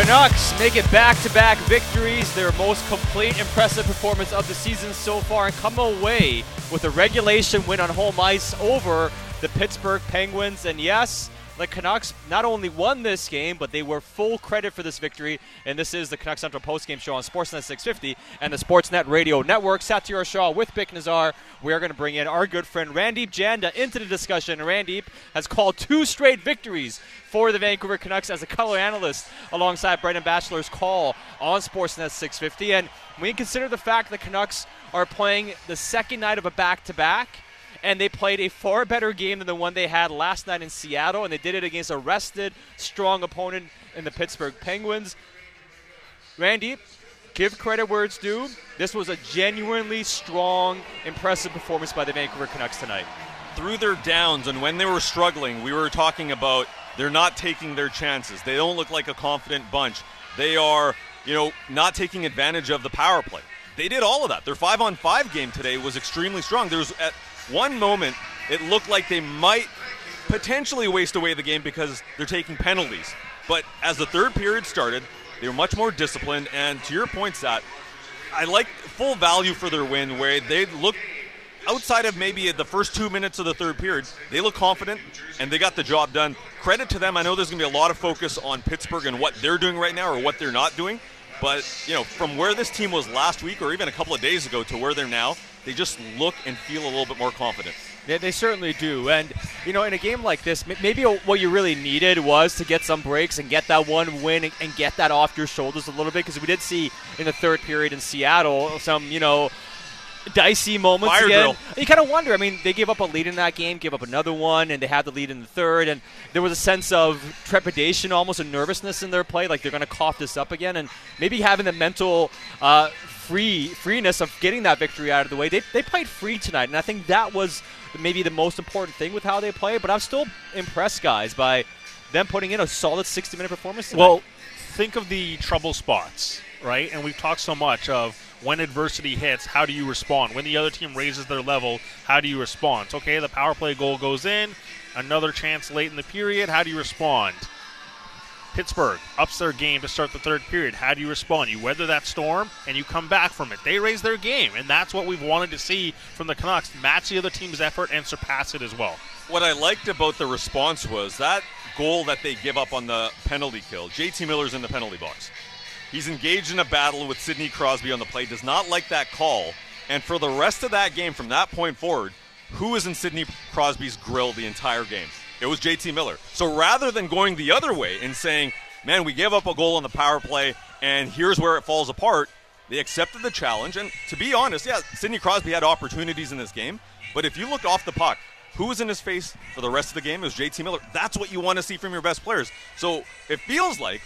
Canucks make it back-to-back victories, their most complete, impressive performance of the season so far, and come away with a regulation win on home ice over the Pittsburgh Penguins. And yes, the Canucks not only won this game, but they were full credit for this victory. And this is the Canucks Central postgame show on Sportsnet 650 and the Sportsnet Radio Network. Satiar Shah with Bik Nizzar. We are going to bring in our good friend Randeep Janda into the discussion. Randeep has called two straight victories for the Vancouver Canucks as a color analyst alongside Brendan Batchelor's call on Sportsnet 650. And you consider the fact the Canucks are playing the second night of a back to back, and they played a far better game than the one they had last night in Seattle, and they did it against a rested, strong opponent in the Pittsburgh Penguins. Randy, give credit where it's due. This was a genuinely strong, impressive performance by the Vancouver Canucks tonight. Through their downs and when they were struggling, we were talking about they're not taking their chances. They don't look like a confident bunch. They are, you know, not taking advantage of the power play. They did all of that. Their five on five game today was extremely strong. There was at one moment it looked like they might potentially waste away the game because they're taking penalties. But as the third period started, they were much more disciplined. And to your point, Sat, I like full value for their win where they look outside of maybe the first two minutes of the third period, they look confident and they got the job done. Credit to them. I know there's going to be a lot of focus on Pittsburgh and what they're doing right now or what they're not doing. But, you know, from where this team was last week or even a couple of days ago to where they're now, they just look and feel a little bit more confident. Yeah, they certainly do. And, you know, in a game like this, maybe what you really needed was to get some breaks and get that one win and get that off your shoulders a little bit because we did see in the third period in Seattle some, you know, dicey moments Fire again. drill. You kind of wonder. I mean, they gave up a lead in that game, gave up another one, and they had the lead in the third, and there was a sense of trepidation, almost a nervousness in their play, like they're going to cough this up again, and maybe having the mental. Uh, free freeness of getting that victory out of the way. They, they played free tonight, and I think that was maybe the most important thing with how they play. But I'm still impressed, guys, by them putting in a solid 60 minute performance tonight. Well, think of the trouble spots, right? And we've talked so much of when adversity hits, how do you respond? When the other team raises their level, how do you respond? Okay, the power play goal goes in, another chance late in the period, how do you respond? Pittsburgh ups their game to start the third period. How do you respond? You weather that storm and you come back from it. They raise their game, and that's what we've wanted to see from the Canucks match the other team's effort and surpass it as well. What I liked about the response was that goal that they give up on the penalty kill. JT Miller's in the penalty box. He's engaged in a battle with Sidney Crosby on the play, does not like that call. And for the rest of that game, from that point forward, who is in Sidney Crosby's grill the entire game? It was JT Miller. So rather than going the other way and saying, man, we gave up a goal on the power play and here's where it falls apart, they accepted the challenge. And to be honest, yeah, Sidney Crosby had opportunities in this game. But if you look off the puck, who was in his face for the rest of the game? It was JT Miller. That's what you want to see from your best players. So it feels like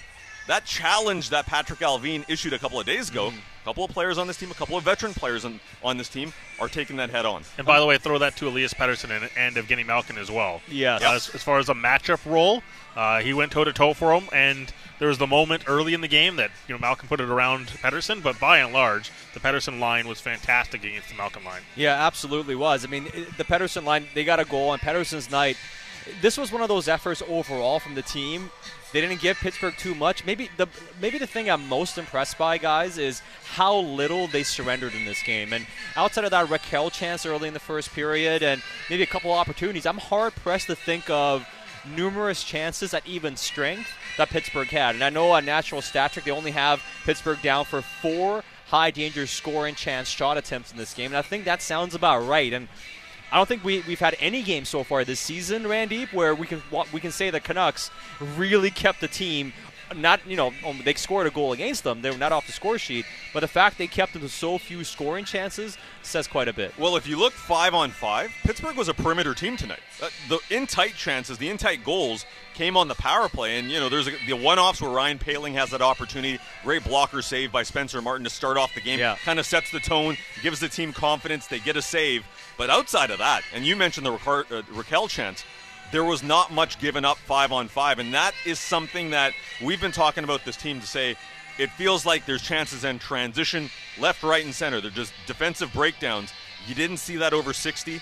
that challenge that Patrik Allvin issued a couple of days ago, a couple of players on this team, a couple of veteran players on, on this team are taking that head on. And by the way, throw that to Elias Pettersson and, and Evgeny Malkin as well. Yes. Uh, as, as far as a matchup role, uh, he went toe to toe for him, and there was the moment early in the game that you know Malkin put it around Pettersson, but by and large, the Pettersson line was fantastic against the Malkin line. Yeah, absolutely was. I mean, the Pettersson line, they got a goal on Pettersson's night. This was one of those efforts overall from the team. They didn't give Pittsburgh too much. Maybe the maybe the thing I'm most impressed by, guys, is how little they surrendered in this game. And outside of that Rakell chance early in the first period, and maybe a couple opportunities, I'm hard pressed to think of numerous chances at even strength that Pittsburgh had. And I know on natural stat trick, they only have Pittsburgh down for four high danger scoring chance shot attempts in this game. And I think that sounds about right. And I don't think we, we've had any game so far this season, Randy, where we can we can say the Canucks really kept the team. Not you know um, they scored a goal against them. They were not off the score sheet, but the fact they kept them to so few scoring chances says quite a bit. Well, if you look five on five, Pittsburgh was a perimeter team tonight. Uh, the in tight chances, the in tight goals came on the power play, and you know there's a, the one offs where Ryan Poehling has that opportunity. Great blocker save by Spencer Martin to start off the game. Yeah. Kind of sets the tone, gives the team confidence. They get a save, but outside of that, and you mentioned the Rakell, uh, Rakell chance. There was not much given up five on five, and that is something that we've been talking about this team to say it feels like there's chances in transition left, right, and center. They're just defensive breakdowns. You didn't see that over 60.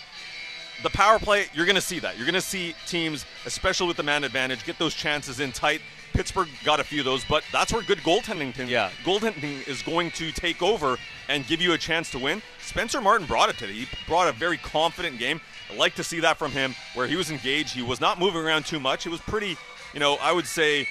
The power play, you're going to see that. You're going to see teams, especially with the man advantage, get those chances in tight Pittsburgh got a few of those, but that's where good goaltending can, Yeah. goaltending is going to take over and give you a chance to win. Spencer Martin brought it today. He brought a very confident game. I like to see that from him, where he was engaged. He was not moving around too much. It was pretty, you know, I would say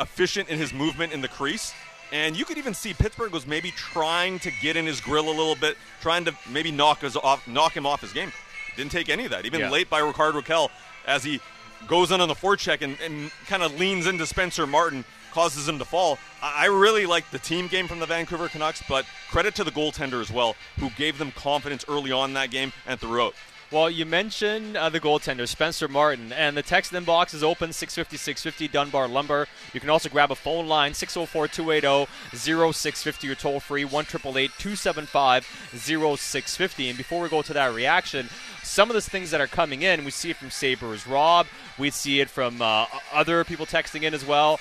efficient in his movement in the crease. And you could even see Pittsburgh was maybe trying to get in his grill a little bit, trying to maybe knock us off, knock him off his game. Didn't take any of that. Even Yeah. late by Rickard Rakell as he goes in on the forecheck and, and kind of leans into Spencer Martin, causes him to fall. I, I really like the team game from the Vancouver Canucks, but credit to the goaltender as well, who gave them confidence early on in that game and throughout. Well, you mentioned uh, the goaltender, Spencer Martin, and the text inbox is open 650 650 Dunbar Lumber. You can also grab a phone line 604 280 0650 or toll free 1 275 0650. And before we go to that reaction, some of the things that are coming in, we see it from Sabres Rob, we see it from uh, other people texting in as well.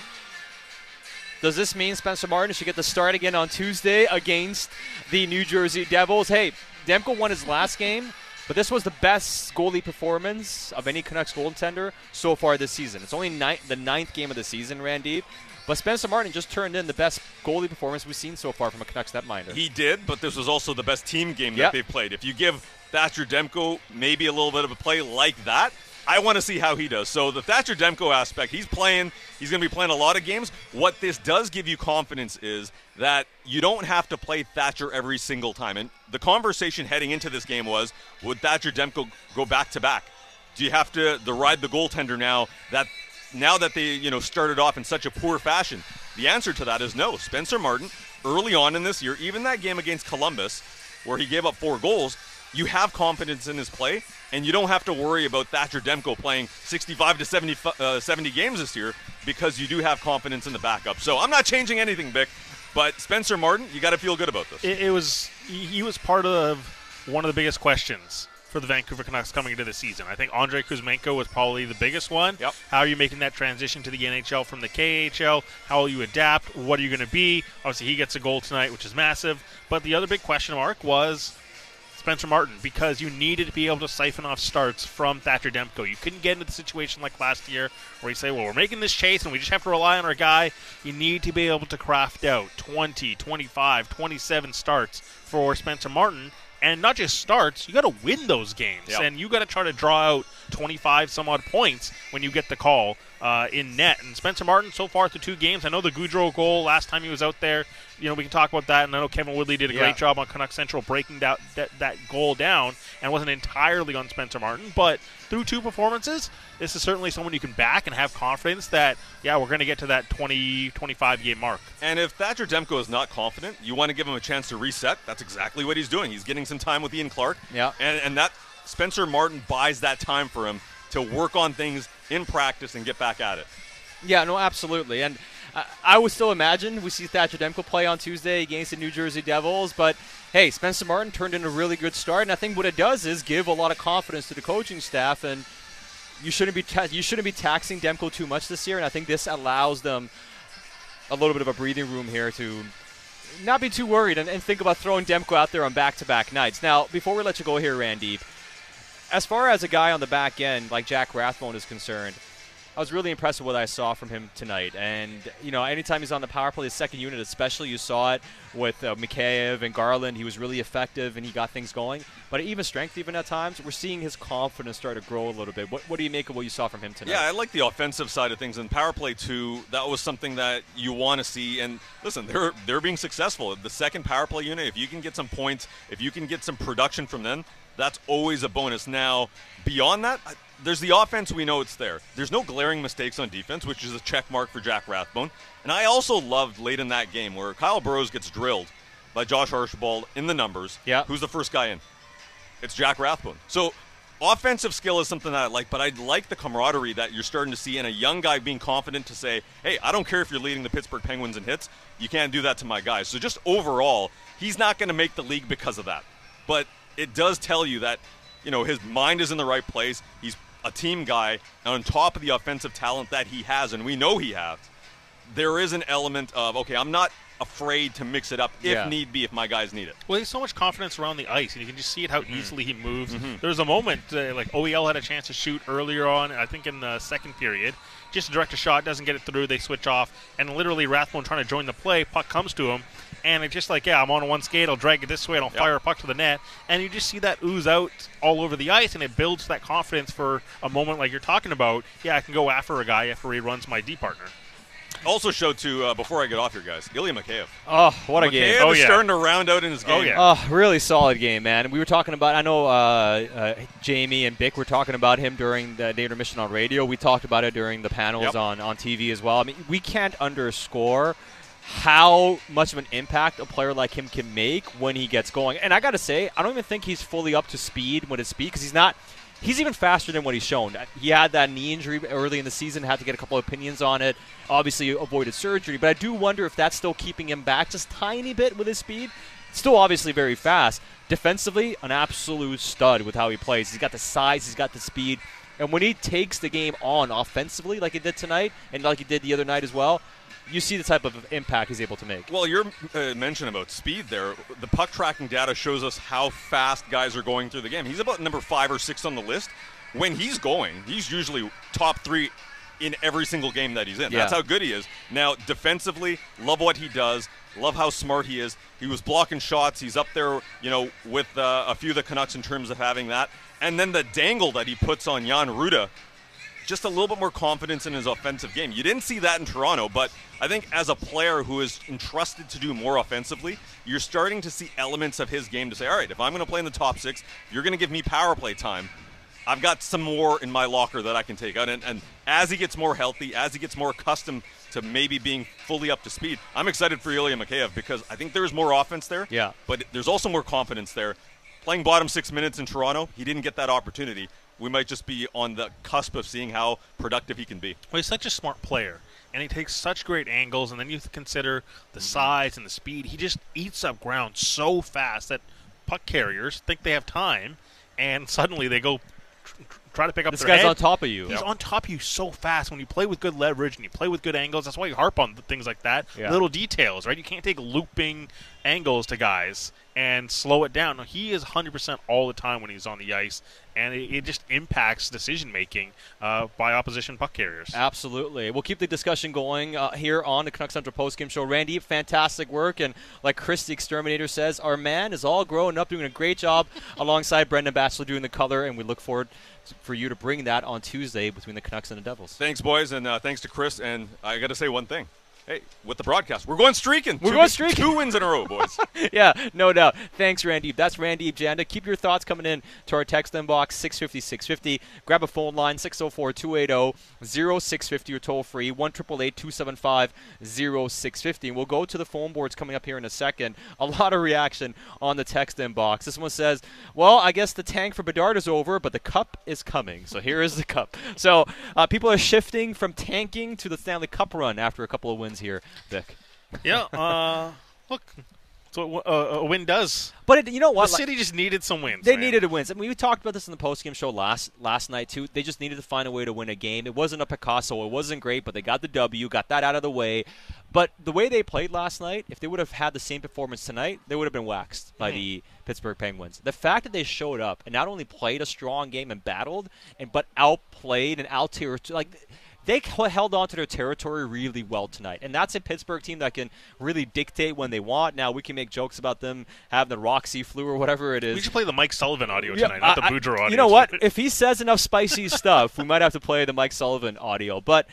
Does this mean Spencer Martin should get the start again on Tuesday against the New Jersey Devils? Hey, Demko won his last game, but this was the best goalie performance of any Canucks goaltender so far this season. It's only ni- the ninth game of the season, Randy. But Spencer Martin just turned in the best goalie performance we've seen so far from a Canucks netminder. He did, but this was also the best team game that Yep. they've played. If you give Thatcher Demko maybe a little bit of a play like that, I want to see how he does. So the Thatcher Demko aspect, he's playing. He's going to be playing a lot of games. What this does give you confidence is that you don't have to play Thatcher every single time. And the conversation heading into this game was, would Thatcher Demko go back to back? Do you have to the ride the goaltender now that now that they you know started off in such a poor fashion? The answer to that is no. Spencer Martin, early on in this year, even that game against Columbus, where he gave up four goals, you have confidence in his play, and you don't have to worry about Thatcher Demko playing 65 to 70, uh, 70 games this year because you do have confidence in the backup. So I'm not changing anything, Vic, but Spencer Martin, you got to feel good about this. It, it was he was part of one of the biggest questions for the Vancouver Canucks coming into the season. I think Andrei Kuzmenko was probably the biggest one. Yep. How are you making that transition to the NHL from the KHL? How will you adapt? What are you going to be? Obviously, he gets a goal tonight, which is massive. But the other big question mark was Spencer Martin because you needed to be able to siphon off starts from Thatcher Demko. You couldn't get into the situation like last year where you say, well, we're making this chase and we just have to rely on our guy. You need to be able to craft out 20, 25, 27 starts for Spencer Martin. And not just starts, you got to win those games. Yep. And you got to try to draw out 25 some odd points when you get the call uh, in net. And Spencer Martin, so far through two games, I know the Gaudreau goal last time he was out there, you know, we can talk about that. And I know Kevin Woodley did a Yeah. great job on Canuck Central breaking that, that, that goal down and wasn't entirely on Spencer Martin. But through two performances, this is certainly someone you can back and have confidence that, yeah, we're going to get to that 20, 25 game mark. And if Thatcher Demko is not confident, you want to give him a chance to reset. That's exactly what he's doing. He's getting some time with Ian Clark. Yeah. And, and that Spencer Martin buys that time for him to work on things in practice and get back at it. Yeah, no, absolutely. And I, would still imagine we see Thatcher Demko play on Tuesday against the New Jersey Devils. But hey, Spencer Martin turned in a really good start, and I think what it does is give a lot of confidence to the coaching staff. And you shouldn't be ta- you shouldn't be taxing Demko too much this year. And I think this allows them a little bit of a breathing room here to not be too worried and, and think about throwing Demko out there on back-to-back nights. Now, before we let you go here, Randy, as far as a guy on the back end like Jack Rathbone is concerned, I was really impressed with what I saw from him tonight. And, you know, anytime he's on the power play, the second unit especially, you saw it with uh, Mikheyev and Garland. He was really effective and he got things going. But even strength, even at times, we're seeing his confidence start to grow a little bit. What, what do you make of what you saw from him tonight? Yeah, I like the offensive side of things. And power play too, that was something that you want to see. And listen, they're they're being successful. The second power play unit, if you can get some points, if you can get some production from them, that's always a bonus. Now, beyond that, I- there's the offense. We know it's there. There's no glaring mistakes on defense, which is a check mark for Jack Rathbone. And I also loved late in that game where Kyle Burroughs gets drilled by Josh Archibald in the numbers. Yeah. Who's the first guy in? It's Jack Rathbone. So offensive skill is something that I like, but I like the camaraderie that you're starting to see in a young guy being confident to say, hey, I don't care if you're leading the Pittsburgh Penguins in hits. You can't do that to my guys. So just overall, he's not going to make the league because of that. But it does tell you that, you know, his mind is in the right place. He's a team guy on top of the offensive talent that he has, and we know he has. there is an element of okay, I'm not afraid to mix it up if Yeah. need be if my guys need it. Well, he has so much confidence around the ice, and you can just see it Mm-hmm. how easily he moves. There was a moment uh, like OEL had a chance to shoot earlier on, I think in the second period. Just direct a shot, doesn't get it through. They switch off, and literally Rathbone trying to join the play. Puck comes to him, and it's just like, yeah, I'm on one skate. I'll drag it this way, and I'll fire a puck to the net. And you just see that ooze out all over the ice, and it builds that confidence for a moment like you're talking about. Yeah, I can go after a guy after he runs my D partner. Also showed to uh, before I get off here, guys, Ilya Mikheyev. Oh, what a game! Mikheyev Oh, is yeah. starting to round out in his game. Oh, yeah. Oh, really solid game, man. We were talking about. I know uh, uh, Jamie and Bik were talking about him during the day intermission on radio. We talked about it during the panels Yep. on on TV as well. I mean, we can't underscore how much of an impact a player like him can make when he gets going. And I got to say, I don't even think he's fully up to speed when it's speed because he's not. He's even faster than what he's shown. Uh, he had that knee injury early in the season, had to get a couple of opinions on it. Obviously, avoided surgery, but I do wonder if that's still keeping him back just tiny bit with his speed. Still, obviously, very fast. Defensively, an absolute stud with how he plays. He's got the size, he's got the speed. And when he takes the game on offensively, like he did tonight, and like he did the other night as well, you see the type of impact he's able to make. Well, your uh, mention about speed there, the puck tracking data shows us how fast guys are going through the game. He's about number five or six on the list. When he's going, he's usually top three in every single game that he's in. That's how good he is. Now, defensively, love what he does. Love how smart he is. He was blocking shots. He's up there, you know, with uh, a few of the Canucks in terms of having that. And then the dangle that he puts on Jan Rutta just a little bit more confidence in his offensive game. You didn't see that in Toronto, but I think as a player who is entrusted to do more offensively, you're starting to see elements of his game to say, all right, if I'm going to play in the top six, you're going to give me power play time. I've got some more in my locker that I can take out. And, and as he gets more healthy, as he gets more accustomed to maybe being fully up to speed, I'm excited for Ilya Mikheyev because I think there's more offense there. Yeah. But there's also more confidence there. Playing bottom six minutes in Toronto, he didn't get that opportunity. We might just be on the cusp of seeing how productive he can be. Well, he's such a smart player, and he takes such great angles. And then you consider the mm-hmm. size and the speed. He just eats up ground so fast that puck carriers think they have time, and suddenly they go tr- tr- try to pick up This their guy's head. on top of you. He's on top of you so fast when you play with good leverage and you play with good angles. That's why you harp on things like that. Yeah. Little details, right? You can't take looping angles to guys and slow it down. No, he is 100% all the time when he's on the ice, and it, it just impacts decision making uh, by opposition puck carriers. Absolutely. We'll keep the discussion going uh, here on the Canucks Central Postgame Show. Randy, fantastic work. And like Chris the Exterminator says, our man is all grown up, doing a great job alongside Brendan Batchelor doing the color. And we look forward to, for you to bring that on Tuesday between the Canucks and the Devils. Thanks, boys, and uh, thanks to Chris. And I got to say one thing. Hey, with the broadcast, we're going streaking. We're Two- going streaking. Two wins in a row, boys. yeah, no doubt. Thanks, Randy. That's Randy Janda. Keep your thoughts coming in to our text inbox, 650 650. Grab a phone line, 604 280 0650 or toll free, 1 275 0650. We'll go to the phone boards coming up here in a second. A lot of reaction on the text inbox. This one says, Well, I guess the tank for Bedard is over, but the cup is coming. So here is the cup. So uh, people are shifting from tanking to the Stanley Cup run after a couple of wins here, Vic. yeah, uh, look, so what uh, a win does. But it, you know The what? Like- city just needed some wins. They man. needed a win. I mean, we talked about this in the postgame show last last night too. They just needed to find a way to win a game. It wasn't a Picasso. It wasn't great, but they got the W, got that out of the way. But the way they played last night, if they would have had the same performance tonight, they would have been waxed by the Pittsburgh Penguins. The fact that they showed up and not only played a strong game and battled, and but outplayed and out like they held on to their territory really well tonight. And that's a Pittsburgh team that can really dictate when they want. Now, we can make jokes about them having the Roxy flu or whatever it is. We should play the Mike Sullivan audio Yeah, tonight, not the I- I- Boudreau audio. You know what? If he says enough spicy stuff, we might have to play the Mike Sullivan audio. But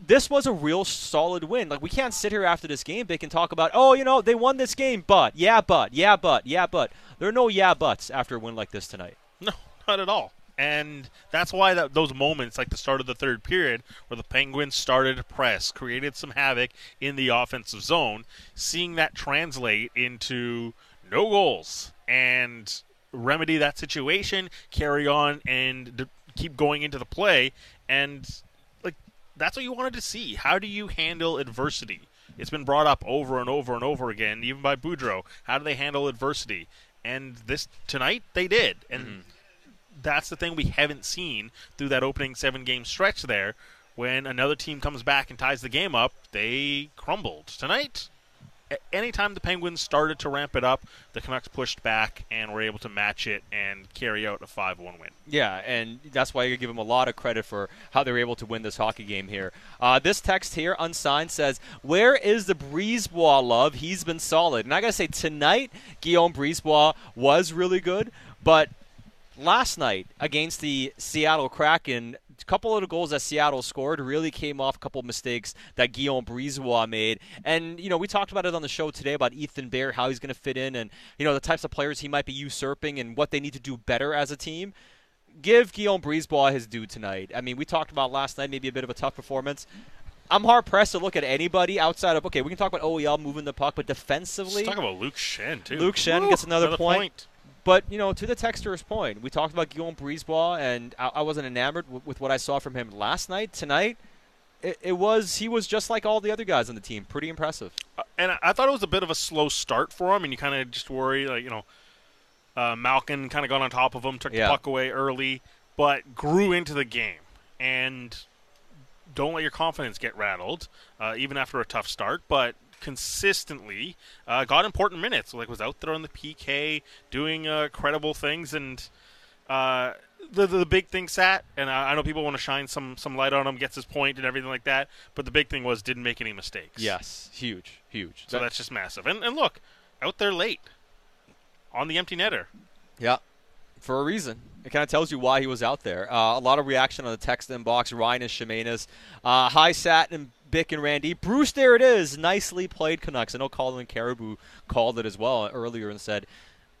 this was a real solid win. Like we can't sit here after this game, they can talk about, oh, you know, they won this game, but yeah, but yeah, but yeah, but there are no yeah buts after a win like this tonight. No, not at all. And that's why that, those moments, like the start of the third period, where the Penguins started to press, created some havoc in the offensive zone, seeing that translate into no goals and remedy that situation, carry on, and d- keep going into the play. And like that's what you wanted to see. How do you handle adversity? It's been brought up over and over and over again, even by Boudreau. How do they handle adversity? And this tonight they did, and mm-hmm. That's the thing we haven't seen through that opening seven game stretch there when another team comes back and ties the game up, they crumbled. Tonight, anytime the Penguins started to ramp it up, the Canucks pushed back and were able to match it and carry out a 5 1 win. Yeah, and that's why you give them a lot of credit for how they were able to win this hockey game here. Uh, this text here, unsigned, says, Where is the Brisebois love? He's been solid. And I got to say, tonight, Guillaume Brisebois was really good, but last night against the Seattle Kraken, a couple of the goals that Seattle scored really came off a couple of mistakes that Guillaume Brisebois made. And, you know, we talked about it on the show today about Ethan Bear, how he's going to fit in, and, you know, the types of players he might be usurping and what they need to do better as a team. Give Guillaume Brisebois his due tonight. I mean, we talked about last night, maybe a bit of a tough performance. I'm hard pressed to look at anybody outside of okay. We can talk about OEL moving the puck, but defensively, Let's talk about Luke Schenn too. Luke Schenn Woo, gets another, another point. point. But you know, to the texter's point, we talked about Guillaume Brisebois, and I, I wasn't enamored w- with what I saw from him last night. Tonight, it, it was he was just like all the other guys on the team, pretty impressive. Uh, and I, I thought it was a bit of a slow start for him, and you kind of just worry, like you know, uh, Malkin kind of got on top of him, took Yeah. the puck away early, but grew into the game. And don't let your confidence get rattled, uh, even after a tough start. But consistently uh, got important minutes. Like was out there on the PK, doing uh, credible things, and uh, the the big thing sat. And I, I know people want to shine some some light on him, gets his point and everything like that. But the big thing was didn't make any mistakes. Yes, huge, huge. So that's just massive. And, and look, out there late on the empty netter. Yeah, for a reason. It kind of tells you why he was out there. Uh, a lot of reaction on the text inbox. Ryan and Chemainus. Uh, hi, Sat and Bik and Randy. Bruce, there it is. Nicely played, Canucks. I know Colin Caribou called it as well earlier and said,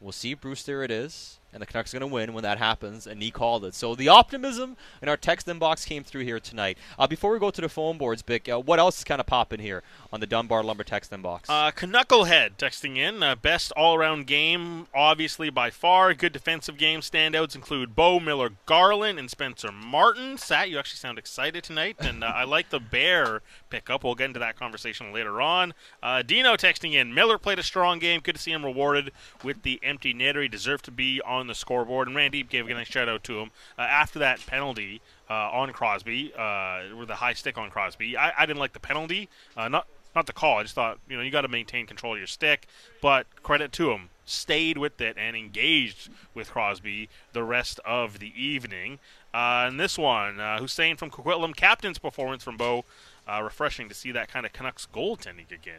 We'll see, Bruce, there it is. And the Canucks are going to win when that happens, and he called it. So the optimism in our text inbox came through here tonight. Uh, before we go to the phone boards, Bik, uh, what else is kind of popping here on the Dunbar Lumber text inbox? Uh, Knucklehead texting in. Uh, best all around game, obviously by far. Good defensive game. Standouts include Bo Miller Garland and Spencer Martin. Sat, you actually sound excited tonight, and uh, I like the Bear pickup. We'll get into that conversation later on. Uh, Dino texting in. Miller played a strong game. Good to see him rewarded with the empty netter. He deserved to be on the scoreboard. And Randy gave a nice shout out to him uh, after that penalty uh, on Crosby, uh, with the high stick on Crosby. I, I didn't like the penalty. Uh, not not the call. I just thought you know you got to maintain control of your stick. But credit to him, stayed with it and engaged with Crosby the rest of the evening. Uh, and this one, uh, Hussein from Coquitlam, captain's performance from Bo. Refreshing to see that kind of Canucks goaltending again.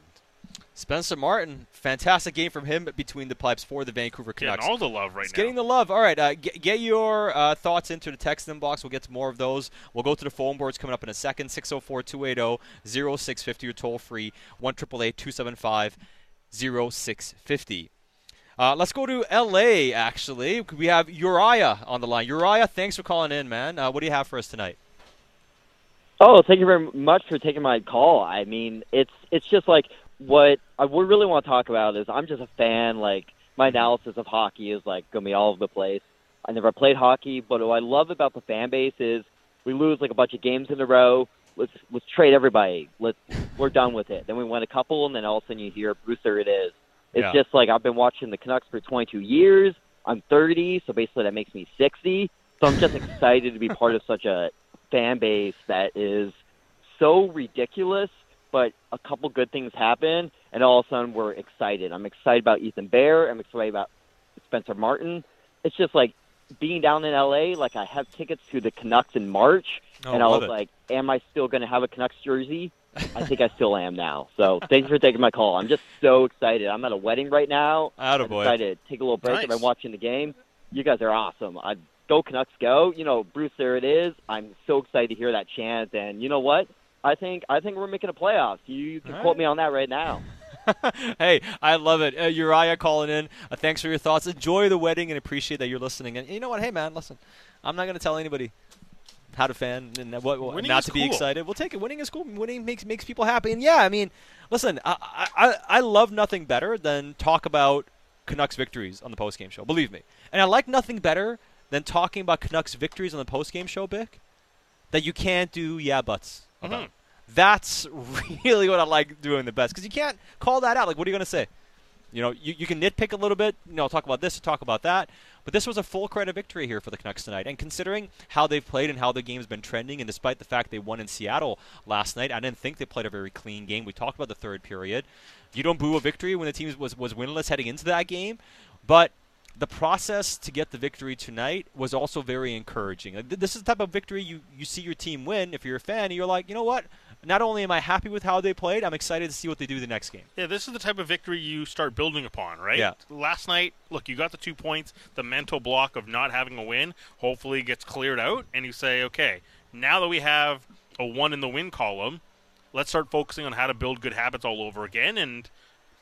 Spencer Martin, fantastic game from him between the pipes for the Vancouver Canucks. Getting Canucks. all the love right It's now. getting the love. All right, uh, get, get your uh, thoughts into the text inbox. We'll get to more of those. We'll go to the phone boards coming up in a second. 604 280 0650 or toll free 1 275 0650. Uh, let's go to LA, actually. We have Uriah on the line. Uriah, thanks for calling in, man. Uh, what do you have for us tonight? Oh, thank you very much for taking my call. I mean, it's it's just like what I would really want to talk about is I'm just a fan. Like my analysis of hockey is like gonna be all over the place. I never played hockey, but what I love about the fan base is we lose like a bunch of games in a row. Let's let's trade everybody. Let's we're done with it. Then we win a couple, and then all of a sudden you hear Bruce, there it is. It's Yeah. just like I've been watching the Canucks for 22 years. I'm 30, so basically that makes me 60. So I'm just excited to be part of such a fan base that is so ridiculous, but a couple good things happen, and all of a sudden we're excited. I'm excited about Ethan Bear. I'm excited about Spencer Martin. It's just like being down in LA. Like I have tickets to the Canucks in March, Oh, and I was it. like, "Am I still going to have a Canucks jersey?" I think I still am now. So thanks for taking my call. I'm just so excited. I'm at a wedding right now. I Attaboy. decided to take a little break. Nice. I've been watching the game. You guys are awesome. I go Canucks go. You know, Bruce, there it is. I'm so excited to hear that chant. And you know what? I think I think we're making a playoffs. You, you can All quote right. me on that right now. hey, I love it. Uh, Uriah calling in. Uh, thanks for your thoughts. Enjoy the wedding and appreciate that you're listening. And you know what? Hey, man, listen. I'm not going to tell anybody how to fan and what, what not is to be excited. We'll take it. Winning is cool. Winning makes makes people happy. And yeah, I mean, listen, I I, I- I love nothing better than talk about Canucks victories on the postgame show. Believe me. And I like nothing better than talking about Canucks victories on the postgame show, Bik. That you can't do yeah buts about. Mhm. That's really what I like doing the best because you can't call that out. Like, what are you going to say? You know, you, you can nitpick a little bit, you know, talk about this, talk about that, but this was a full credit victory here for the Canucks tonight. And considering how they've played and how the game's been trending, and despite the fact they won in Seattle last night, I didn't think they played a very clean game. We talked about the third period. You don't boo a victory when the team was, was winless heading into that game, but the process to get the victory tonight was also very encouraging. This is the type of victory you, you see your team win. If you're a fan, and you're like, you know what? not only am I happy with how they played, I'm excited to see what they do the next game. Yeah, this is the type of victory you start building upon, right? Yeah. Last night, look, you got the two points. The mental block of not having a win hopefully gets cleared out, and you say, okay, now that we have a one in the win column, let's start focusing on how to build good habits all over again and –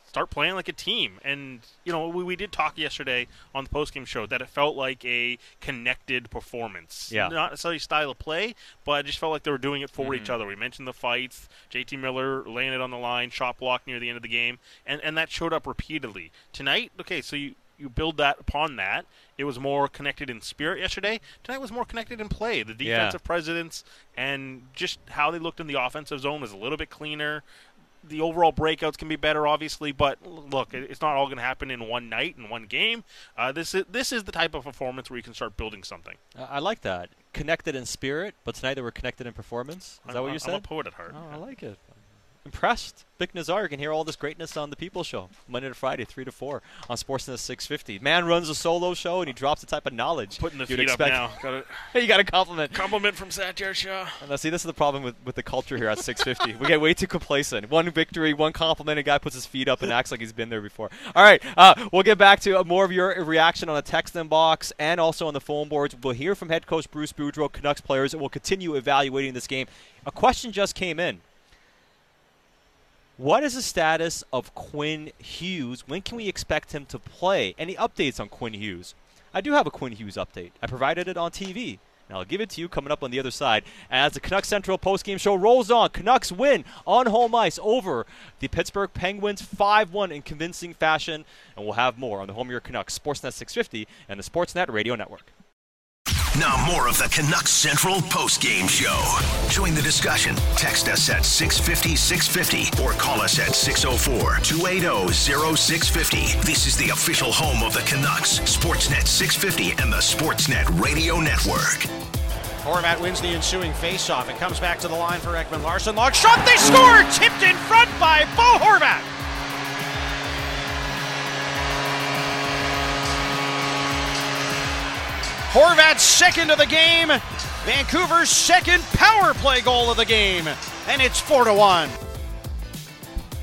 start playing like a team. And you know, we, we did talk yesterday on the postgame show that it felt like a connected performance. Yeah, not necessarily style of play, but I just felt like they were doing it for mm-hmm. each other. We mentioned the fights, JT Miller laying it on the line, shot block near the end of the game, and and that showed up repeatedly tonight. Okay, so you you build that upon that. It was more connected in spirit yesterday. Tonight was more connected in play. The defensive yeah. presence and just how they looked in the offensive zone was a little bit cleaner the overall breakouts can be better, obviously, but look, it's not all going to happen in one night in one game. Uh, this is this is the type of performance where you can start building something. I like that. Connected in spirit, but tonight they were connected in performance. Is I'm, that what you said? I'm a poet at heart. Oh, I like it impressed. Bik you can hear all this greatness on the People Show Monday to Friday, three to four on Sportsnet 650. Man runs a solo show and he drops the type of knowledge putting the you'd feet expect. up now. Got hey, you got a compliment. Compliment from Satiar Shah. And now, see, this is the problem with, with the culture here at 650. we get way too complacent. One victory, one compliment, a guy puts his feet up and acts like he's been there before. All right, uh, we'll get back to more of your reaction on the text inbox and also on the phone boards. We'll hear from head coach Bruce Boudreau, Canucks players, and we'll continue evaluating this game. A question just came in. What is the status of Quinn Hughes? When can we expect him to play? Any updates on Quinn Hughes? I do have a Quinn Hughes update. I provided it on TV. And I'll give it to you coming up on the other side as the Canucks Central postgame show rolls on. Canucks win on home ice over the Pittsburgh Penguins 5 1 in convincing fashion. And we'll have more on the Home Your Canucks Sportsnet 650 and the Sportsnet Radio Network. Now, more of the Canucks Central post-game show. Join the discussion. Text us at 650 650 or call us at 604 280 0650. This is the official home of the Canucks, Sportsnet 650 and the Sportsnet Radio Network. Horvat wins the ensuing faceoff. It comes back to the line for Ekman Larsson. Long shot, they score! Tipped in front by Bo Horvat. Horvat's second of the game. Vancouver's second power play goal of the game. And it's 4 to 1.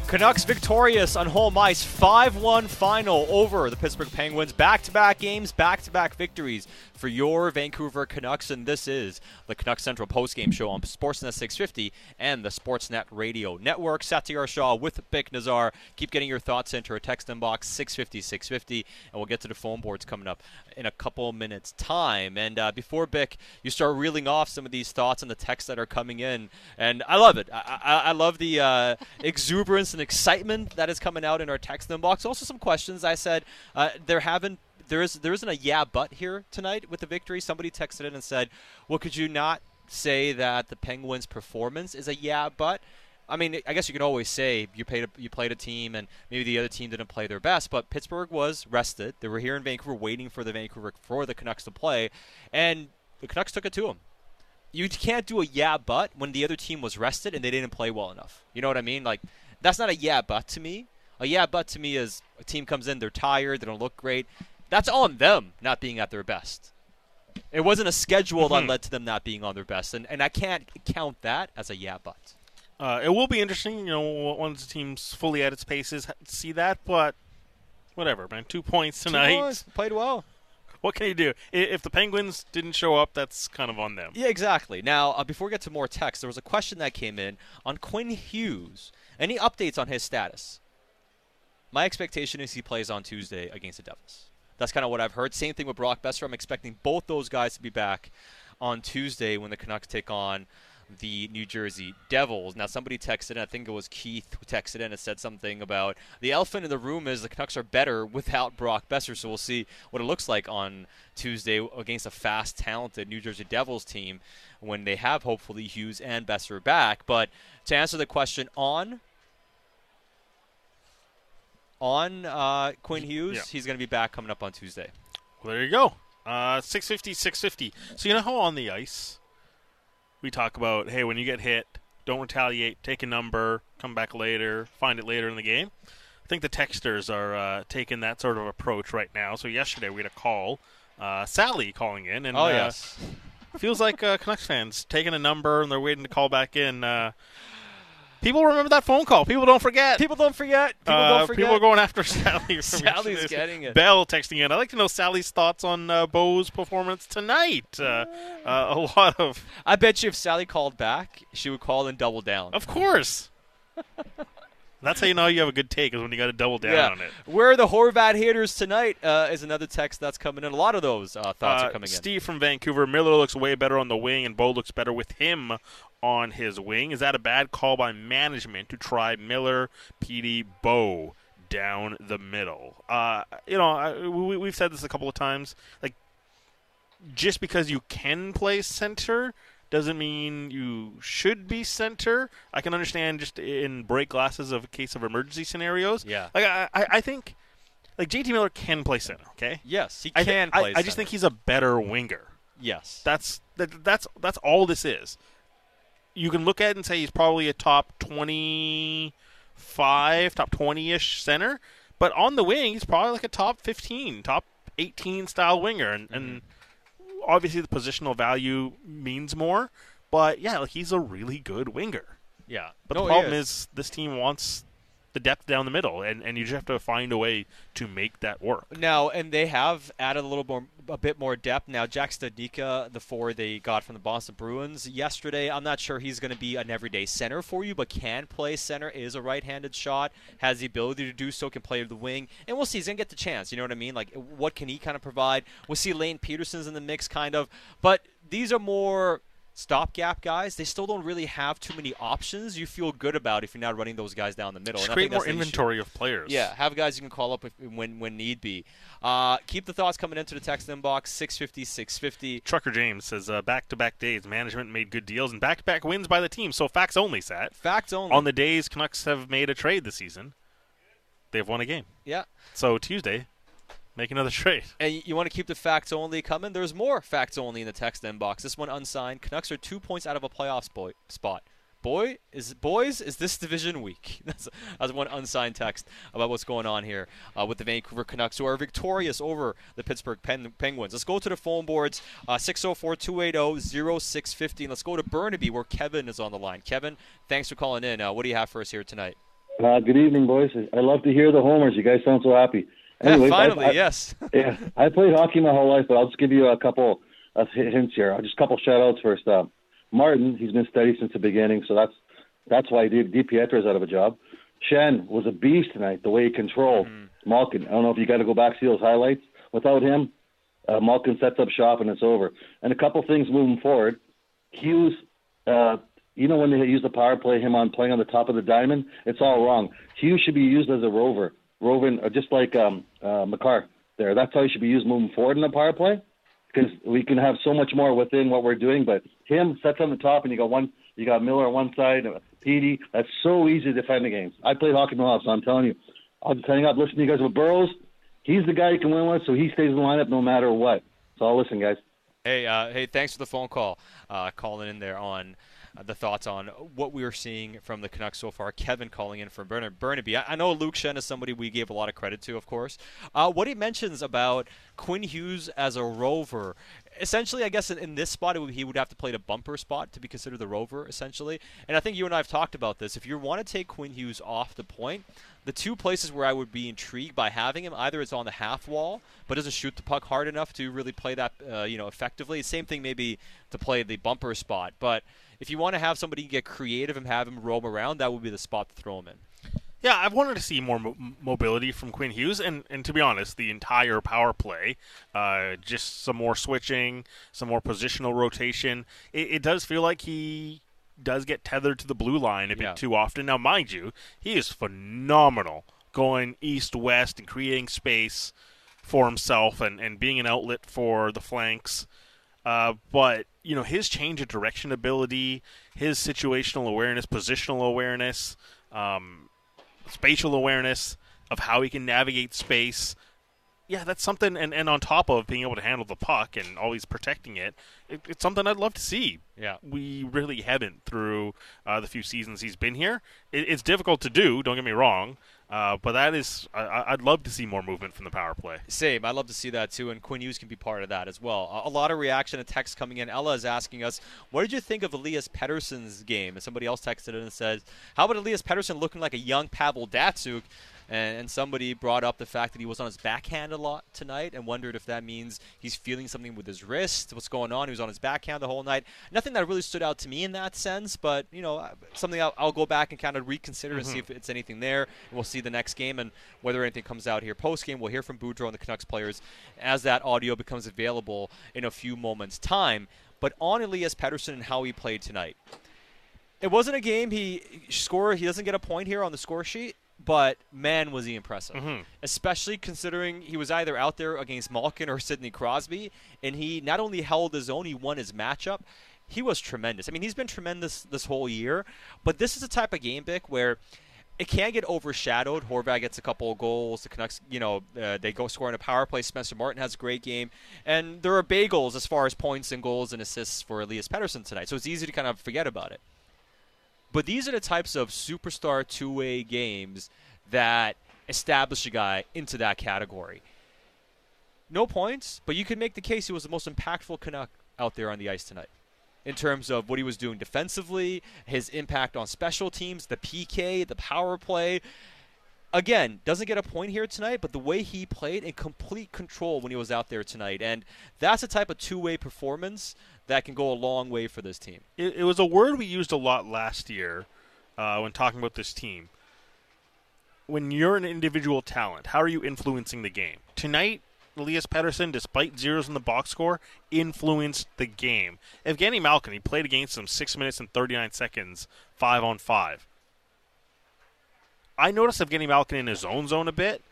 Canucks victorious on home ice, 5 1 final over the Pittsburgh Penguins. Back to back games, back to back victories for your Vancouver Canucks. And this is the Canucks Central postgame show on Sportsnet 650 and the Sportsnet Radio Network. Satiar Shah with Bik Nizzar. Keep getting your thoughts into our text inbox 650 650, and we'll get to the phone boards coming up in a couple minutes' time. And uh, before Bik, you start reeling off some of these thoughts and the texts that are coming in, and I love it. I, I, I love the uh, exuberance and excitement that is coming out in our text inbox. Also, some questions. I said uh, there haven't there is there isn't a yeah but here tonight with the victory. Somebody texted in and said, "Well, could you not say that the Penguins' performance is a yeah but?" I mean, I guess you can always say you played a, you played a team and maybe the other team didn't play their best, but Pittsburgh was rested. They were here in Vancouver waiting for the Vancouver for the Canucks to play, and the Canucks took it to them. You can't do a yeah but when the other team was rested and they didn't play well enough. You know what I mean? Like that's not a yeah but to me. A yeah but to me is a team comes in, they're tired, they don't look great that's on them not being at their best. It wasn't a schedule that mm-hmm. led to them not being on their best, and, and I can't count that as a yeah but. Uh, it will be interesting, you know, once the team's fully at its paces, see that, but whatever, man. Two points tonight. Two points. Played well. What can you do? If the Penguins didn't show up, that's kind of on them. Yeah, exactly. Now, uh, before we get to more text, there was a question that came in on Quinn Hughes. Any updates on his status? My expectation is he plays on Tuesday against the Devils. That's kind of what I've heard. Same thing with Brock Boeser. I'm expecting both those guys to be back on Tuesday when the Canucks take on the New Jersey Devils. Now, somebody texted in, I think it was Keith who texted in and said something about the elephant in the room is the Canucks are better without Brock Boeser. So we'll see what it looks like on Tuesday against a fast, talented New Jersey Devils team when they have hopefully Hughes and Boeser back. But to answer the question on on uh, Quinn Hughes. Yeah. He's going to be back coming up on Tuesday. Well, there you go. Uh, 650, 650. So you know how on the ice we talk about, hey, when you get hit, don't retaliate, take a number, come back later, find it later in the game. I think the texters are uh, taking that sort of approach right now. So yesterday we had a call, uh, Sally calling in, and Oh uh, yes. feels like uh, Canucks fans taking a number and they're waiting to call back in. People remember that phone call. People don't forget. People don't forget. People Uh, don't forget. People are going after Sally. Sally's getting it. Bell texting in. I'd like to know Sally's thoughts on uh, Bo's performance tonight. Uh, uh, a lot of, I bet you if Sally called back, she would call and double down. of course. That's how you know you have a good take is when you got to double down yeah. on it. Where are the Horvat haters tonight? Uh, is another text that's coming in. A lot of those uh, thoughts Uh, are coming in. Steve from Vancouver. Miller looks way better on the wing, and Bo looks better with him on his wing. Is that a bad call by management to try Miller, Petey, Bo down the middle? Uh, you know, I, we, we've said this a couple of times. Like, just because you can play center doesn't mean you should be center. I can understand just in break glasses of a case of emergency scenarios. Yeah. Like I, I I think like JT Miller can play center. Okay. Yes, he I, can I- play. I, just think he's a better winger. yes. That's that, that's that's all this is. You can look at it and say he's probably a top twenty-five, top twenty-ish center, but on the wing he's probably like a top fifteen, top eighteen style winger, and, and mm-hmm. Obviously the positional value means more. But yeah, like he's a really good winger. yeah. But No, the he problem is this team wants the depth down the middle, and, and you just have to find a way to make that work. Now, and they have added a little more, a bit more depth. Now, Jack Studnicka, the four they got from the Boston Bruins yesterday, I'm not sure he's going to be an everyday center for you, but can play center, is a right-handed shot, has the ability to do so, can play the wing, and we'll see. He's going to get the chance. You know what I mean? Like, what can he kind of provide? We'll see Lane Pederson's in the mix, kind of, but these are more stopgap guys. They still don't really have too many options. You feel good about if you're not running those guys down the middle. Just and create more inventory of players. Yeah, have guys you can call up if, when when need be. Uh, keep the thoughts coming into the text inbox 650 650. Trucker James says uh, back-to-back days, management made good deals and back-to-back wins by the team. So facts only, Sat. Facts only. On the days Canucks have made a trade this season, they've won a game. yeah. So Tuesday, make another trade. And you, you want to keep the facts only coming? There's more facts only in the text inbox. This one unsigned. Canucks are two points out of a playoff boy, spot. Boy is boys is this division weak? That's, that's one unsigned text about what's going on here uh, with the Vancouver Canucks, who are victorious over the Pittsburgh Pen- Penguins. Let's go to the phone boards uh, 604-280-0650. Let's go to Burnaby where Kevin is on the line. Kevin, thanks for calling in. Uh, what do you have for us here tonight? Uh, good evening, boys. I love to hear the homers. You guys sound so happy. Anyways, I- Finally, I, yes. yeah, I played hockey my whole life, but I'll just give you a couple of hints here. Just a couple shout outs first. Uh, Martin, he's been steady since the beginning, so that's that's why Di Di Pietro's out of a job. Schenn was a beast tonight, the way he controlled Malkin. I don't know if you got to go back see those highlights. Without him, uh, Malkin sets up shop and it's over. And a couple things moving forward. Hughes, uh, you know when they use the power play, him on playing on the top of the diamond, it's all wrong. Hughes should be used as a rover, roving, or just like um, uh, Makar there. That's how he should be used moving forward in the power play, because we can have so much more within what we're doing. But him sets on the top, and you got one, you got Miller on one side, uh, Petey. That's so easy to defend against. I played hockey my life, so I'm telling you, I'm hang up, listen to you guys with Burroughs. He's the guy you can win with, so he stays in the lineup no matter what. So I'll listen, guys. Hey, uh, hey, thanks for the phone call. Uh, calling in there on the thoughts on what we were seeing from the Canucks so far. Kevin calling in from Burn- Burnaby. I, I know Luke Schenn is somebody we gave a lot of credit to, of course. Uh, what he mentions about Quinn Hughes as a rover. Essentially, I guess in, in this spot, would, he would have to play the bumper spot to be considered the rover, essentially. And I think you and I have talked about this. If you want to take Quinn Hughes off the point, the two places where I would be intrigued by having him either it's on the half wall, but doesn't shoot the puck hard enough to really play that uh, you know effectively. Same thing maybe to play the bumper spot, but if you want to have somebody get creative and have him roam around, that would be the spot to throw him in. Yeah, I've wanted to see more mo- mobility from Quinn Hughes, and, and to be honest, the entire power play, uh, just some more switching, some more positional rotation. It, it does feel like he does get tethered to the blue line a bit Yeah. too often. Now, mind you, he is phenomenal going east west and creating space for himself and, and being an outlet for the flanks. Uh, but you know his change of direction ability, his situational awareness, positional awareness, um, spatial awareness. of how he can navigate space. Yeah, that's something, and, and on top of being able to handle the puck and always protecting it, it it's something I'd love to see. Yeah. We really haven't through uh, the few seasons he's been here. It, it's difficult to do, don't get me wrong, uh, but that is, I, I'd love to see more movement from the power play. Same. I'd love to see that too, and Quinn Hughes can be part of that as well. A, a lot of reaction and text coming in. Ella is asking us, "What did you think of Elias Pettersson's game?" And somebody else texted in and says, "How about Elias Pettersson looking like a young Pavel Datsyuk?" And, and somebody brought up the fact that he was on his backhand a lot tonight, and wondered if that means he's feeling something with his wrist. What's going on? He was on his backhand the whole night. Nothing that really stood out to me in that sense, but you know, uh, something I'll, I'll go back and kind of reconsider and see mm-hmm. if it's anything there. And we'll see the next game and whether anything comes out here post game. We'll hear from Boudreau and the Canucks players as that audio becomes available in a few moments' time. But on Elias Pettersson and how he played tonight, it wasn't a game he score. He doesn't get a point here on the score sheet, but man, was he impressive. Especially considering he was either out there against Malkin or Sidney Crosby, and he not only held his own, he won his matchup. He was tremendous. I mean, he's been tremendous this whole year, but this is a type of game, Bik, where it can get overshadowed. Horvat gets a couple of goals. The Canucks, you know, uh, they go score in a power play. Spencer Martin has a great game, and there are bagels as far as points and goals and assists for Elias Pettersson tonight. So it's easy to kind of forget about it. But these are the types of superstar two-way games that establish a guy into that category. No points, but you could make the case he was the most impactful Canuck out there on the ice tonight. In terms of what he was doing defensively, his impact on special teams, the PK, the power play. Again, doesn't get a point here tonight, but the way he played in complete control when he was out there tonight. And that's a type of two way performance that can go a long way for this team. It, it was a word we used a lot last year uh, when talking about this team. When you're an individual talent, how are you influencing the game? Tonight, Elias Pettersson, despite zeros in the box score, influenced the game. Evgeny Malkin, he played against him 6 minutes and 39 seconds, 5 on 5. I noticed Evgeny Malkin in his own zone a bit.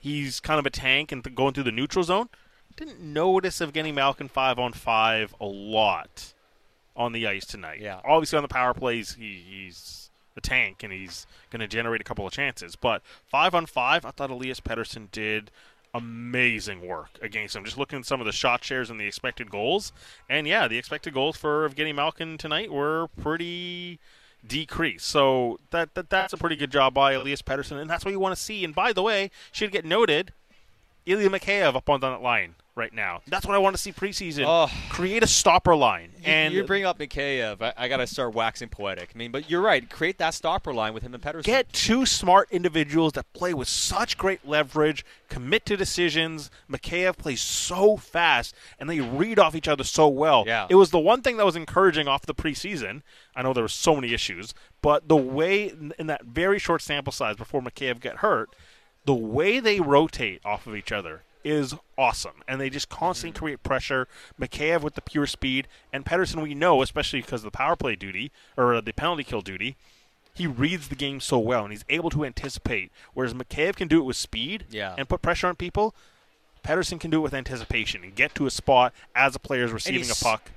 He's kind of a tank and th- going through the neutral zone. Didn't notice Evgeny Malkin 5 on 5 a lot on the ice tonight. Yeah. Obviously, on the power plays, he, he's a tank and he's going to generate a couple of chances. But 5 on 5, I thought Elias Pettersson did amazing work against him. Just looking at some of the shot shares and the expected goals. And yeah, the expected goals for Evgeny Malkin tonight were pretty decreased. So that, that that's a pretty good job by Elias Pettersson, and that's what you want to see. And by the way, should get noted, Ilya Mikheyev up on that line right now. That's what I want to see preseason. Oh. Create a stopper line. You- And you bring up Mikheyev. I, I got to start waxing poetic. I mean, but you're right. Create that stopper line with him and Pettersson. get two smart individuals that play with such great leverage, commit to decisions. Mikheyev plays so fast, and they read off each other so well. Yeah. It was the one thing that was encouraging off the preseason. I know there were so many issues, but the way in in that very short sample size before Mikheyev got hurt, the way they rotate off of each other is awesome, and they just constantly mm-hmm. create pressure. Mikheyev with the pure speed, and Pettersson we know, especially because of the power play duty or the penalty kill duty, he reads the game so well, and he's able to anticipate. Whereas Mikheyev can do it with speed Yeah. and put pressure on people. Pettersson can do it with anticipation and get to a spot as a player is receiving a puck.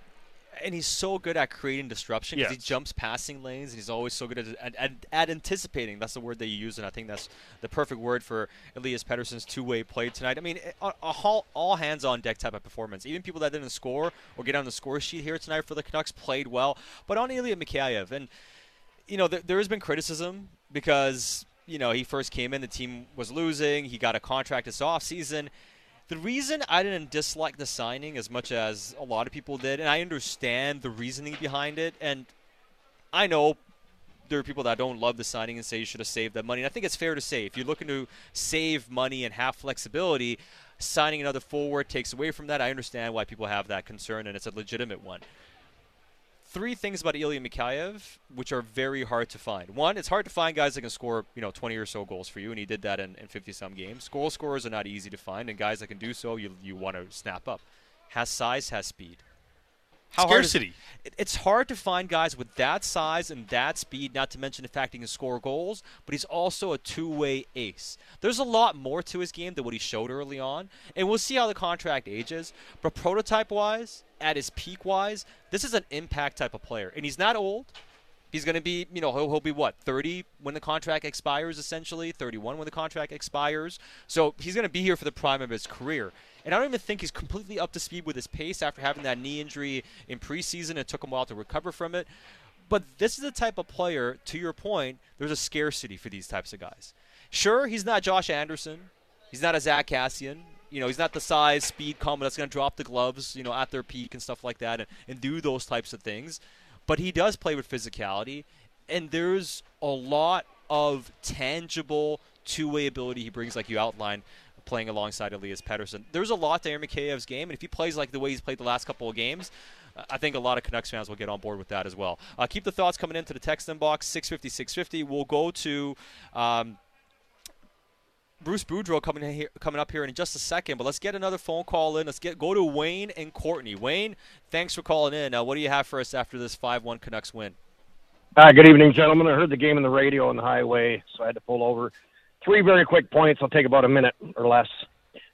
And he's so good at creating disruption because Yes. he jumps passing lanes and he's always so good at, at, at, at anticipating. That's the word that you use, and I think that's the perfect word for Elias Pettersson's two-way play tonight. I mean, eh, a, a all, all hands-on-deck type of performance. Even people that didn't score or get on the score sheet here tonight for the Canucks played well, but on Ilya Mikheyev, and you know, there, there has been criticism because you know he first came in, the team was losing, he got a contract this offseason. The reason I didn't dislike the signing as much as a lot of people did, and I understand the reasoning behind it, and I know there are people that don't love the signing and say you should have saved that money. And I think it's fair to say if you're looking to save money and have flexibility, signing another forward takes away from that. I understand why people have that concern, and it's a legitimate one. Three things about Ilya Mikheyev, which are very hard to find. One, it's hard to find guys that can score, you know, 20 or so goals for you, and he did that in, in 50 some games. Goal scorers are not easy to find, and guys that can do so, you you want to snap up. Has size, has speed. hard is- Scarcity. it- it's hard to find guys with that size and that speed, not to mention the fact he can score goals, but he's also a two way ace. There's a lot more to his game than what he showed early on, and we'll see how the contract ages. But prototype wise, at his peak wise, this is an impact type of player. And he's not old, He's going to be, you know, he'll, he'll be what, 30 when the contract expires, essentially, 31 when the contract expires. So he's going to be here for the prime of his career. And I don't even think he's completely up to speed with his pace after having that knee injury in preseason. It took him a while to recover from it. But this is the type of player, to your point, there's a scarcity for these types of guys. Sure, he's not Josh Anderson. He's not a Zack Kassian. You know, he's not the size, speed combo that's going to drop the gloves, you know, at their peak and stuff like that and, and do those types of things but he does play with physicality, and there's a lot of tangible two-way ability he brings, like you outlined, playing alongside Elias Pettersson. There's a lot to Aaron Mikheyev's game, and if he plays like the way he's played the last couple of games, I think a lot of Canucks fans will get on board with that as well. Uh, keep the thoughts coming into the text inbox, 650, 650. We'll go to um, Bruce Boudreau coming here, coming up here in just a second, but let's get another phone call in. Let's get go to Wayne and Courtenay. Wayne, thanks for calling in. Uh, what do you have for us after this five-one Canucks win? Hi, good evening, gentlemen. I heard the game on the radio on the highway, so I had to pull over. Three very quick points. I'll take about a minute or less.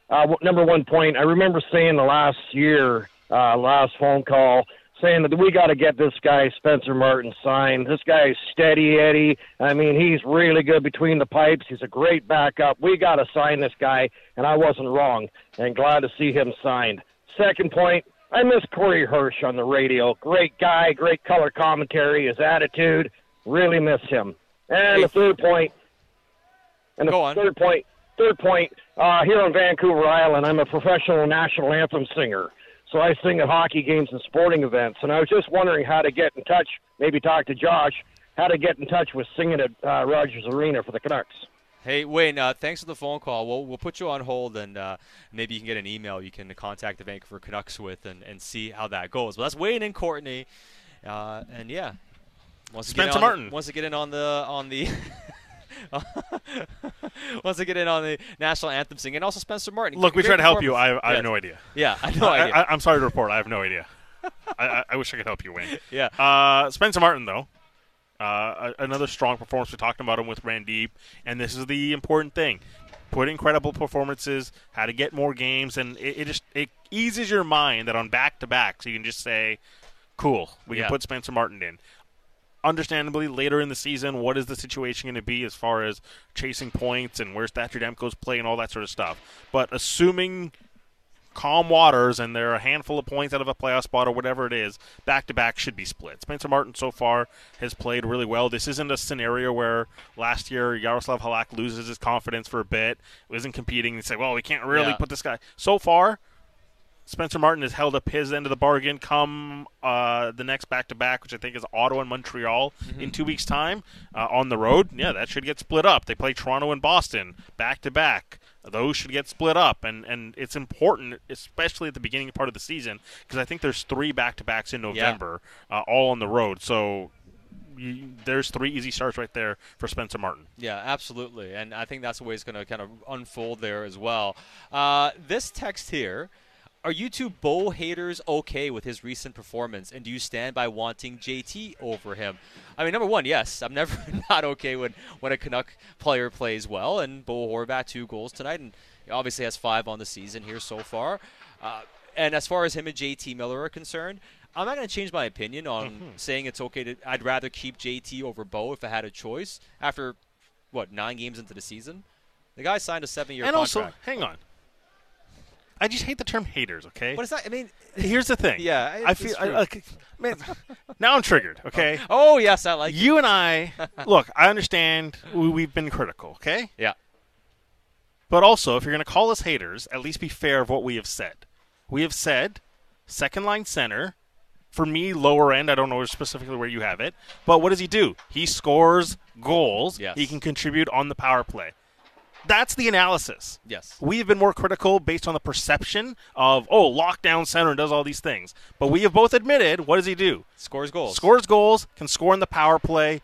Uh, number one point, I remember saying the last year, uh, last phone call, saying that we got to get this guy Spencer Martin signed. This guy is steady Eddie. I mean, he's really good between the pipes. He's a great backup. We got to sign this guy, and I wasn't wrong. And glad to see him signed. Second point, I miss Corey Hirsch on the radio. Great guy, great color commentary, his attitude. Really miss him. And the third point, and the third point, third point, uh, here on Vancouver Island, I'm a professional national anthem singer. So I sing at hockey games and sporting events. And I was just wondering how to get in touch, maybe talk to Josh, how to get in touch with singing at uh, Rogers Arena for the Canucks. Hey, Wayne, uh, thanks for the phone call. We'll, we'll put you on hold, and uh, maybe you can get an email you can contact the Vancouver Canucks with and, and see how that goes. But that's Wayne and Courtenay, Uh, and yeah. Wants to get Spencer on Martin. wants to get in on the on the wants to get in on the national anthem singing, and also Spencer Martin. Look, we try to help you. I. I have no idea. Yeah, I have no I, idea. I, I'm sorry to report. I have no idea. I, I, I wish I could help you, Wayne. yeah. Uh, Spencer Martin, though, uh, another strong performance. We talked about him with Randeep, and this is the important thing: put incredible performances, how to get more games, and it, it just it eases your mind that on back to back, so you can just say, "Cool, we Yeah. can put Spencer Martin in." Understandably, later in the season, what is the situation going to be as far as chasing points and where's Thatcher Demko's play and all that sort of stuff? But assuming calm waters and there are a handful of points out of a playoff spot or whatever it is, back to back should be split. Spencer Martin so far has played really well. This isn't a scenario where last year Yaroslav Halak loses his confidence for a bit, isn't competing, and say, well, we can't really Yeah. put this guy. So far, Spencer Martin has held up his end of the bargain come uh, the next back to back, which I think is Ottawa and Montreal in two weeks' time uh, on the road. Yeah, that should get split up. They play Toronto and Boston back to back. Those should get split up, and, and it's important, especially at the beginning part of the season, because I think there's three back to backs in November, uh, all on the road. So you, there's three easy starts right there for Spencer Martin. Yeah, absolutely. And I think that's the way it's going to kind of unfold there as well. Uh, this text here Are you two Bo haters okay with his recent performance? And do you stand by wanting JT over him? I mean, number one, yes. I'm never not okay when, when a Canuck player plays well. And Bo Horvat, two goals tonight. And he obviously has five on the season here so far. Uh, and as far as him and JT Miller are concerned, I'm not going to change my opinion on Mm-hmm. saying it's okay to. I'd rather keep JT over Bo if I had a choice. After what nine games into the season, the guy signed a seven-year contract. and also, hang on. I just hate the term haters. Okay. but it's not. I mean, Here's the thing. Yeah, I feel I, like, man. Now I'm triggered. Oh. Okay. oh yes, I like it. you and I look. I understand we, we've been critical. Okay. Yeah, But also, if you're going to call us haters, at least be fair of what we have said. We have said second line center. For me, lower end. I don't know specifically where you have it, but what does he do? He scores goals. Yes. He can contribute on the power play. That's the analysis. yes. We have been more critical based on the perception of, oh, lockdown center and does all these things. But we have both admitted, what does he do? Scores goals. Scores goals, can score in the power play.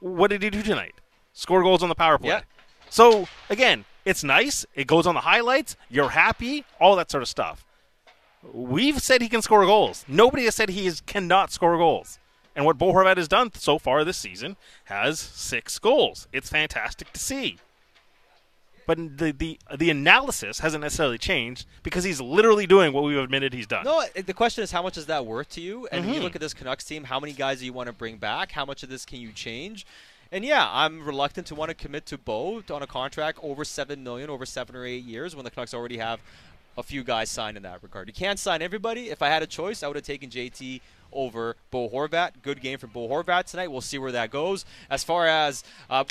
What did he do tonight? Score goals on the power play. Yeah. So, again, it's nice. It goes on the highlights. You're happy, all that sort of stuff. We've said he can score goals. Nobody has said he is, cannot score goals. And what Bo Horvat has done so far this season has six goals. It's fantastic to see. But the the the analysis hasn't necessarily changed because he's literally doing what we've admitted he's done. No, the question is how much is that worth to you? And Mhm. you look at this Canucks team, how many guys do you want to bring back? How much of this can you change? And yeah, I'm reluctant to want to commit to Bo on a contract over seven million over seven or eight years when the Canucks already have a few guys signed in that regard. You can't sign everybody. If I had a choice, I would have taken JT over Bo Horvat. Good game for Bo Horvat tonight. We'll see where that goes. As far as uh,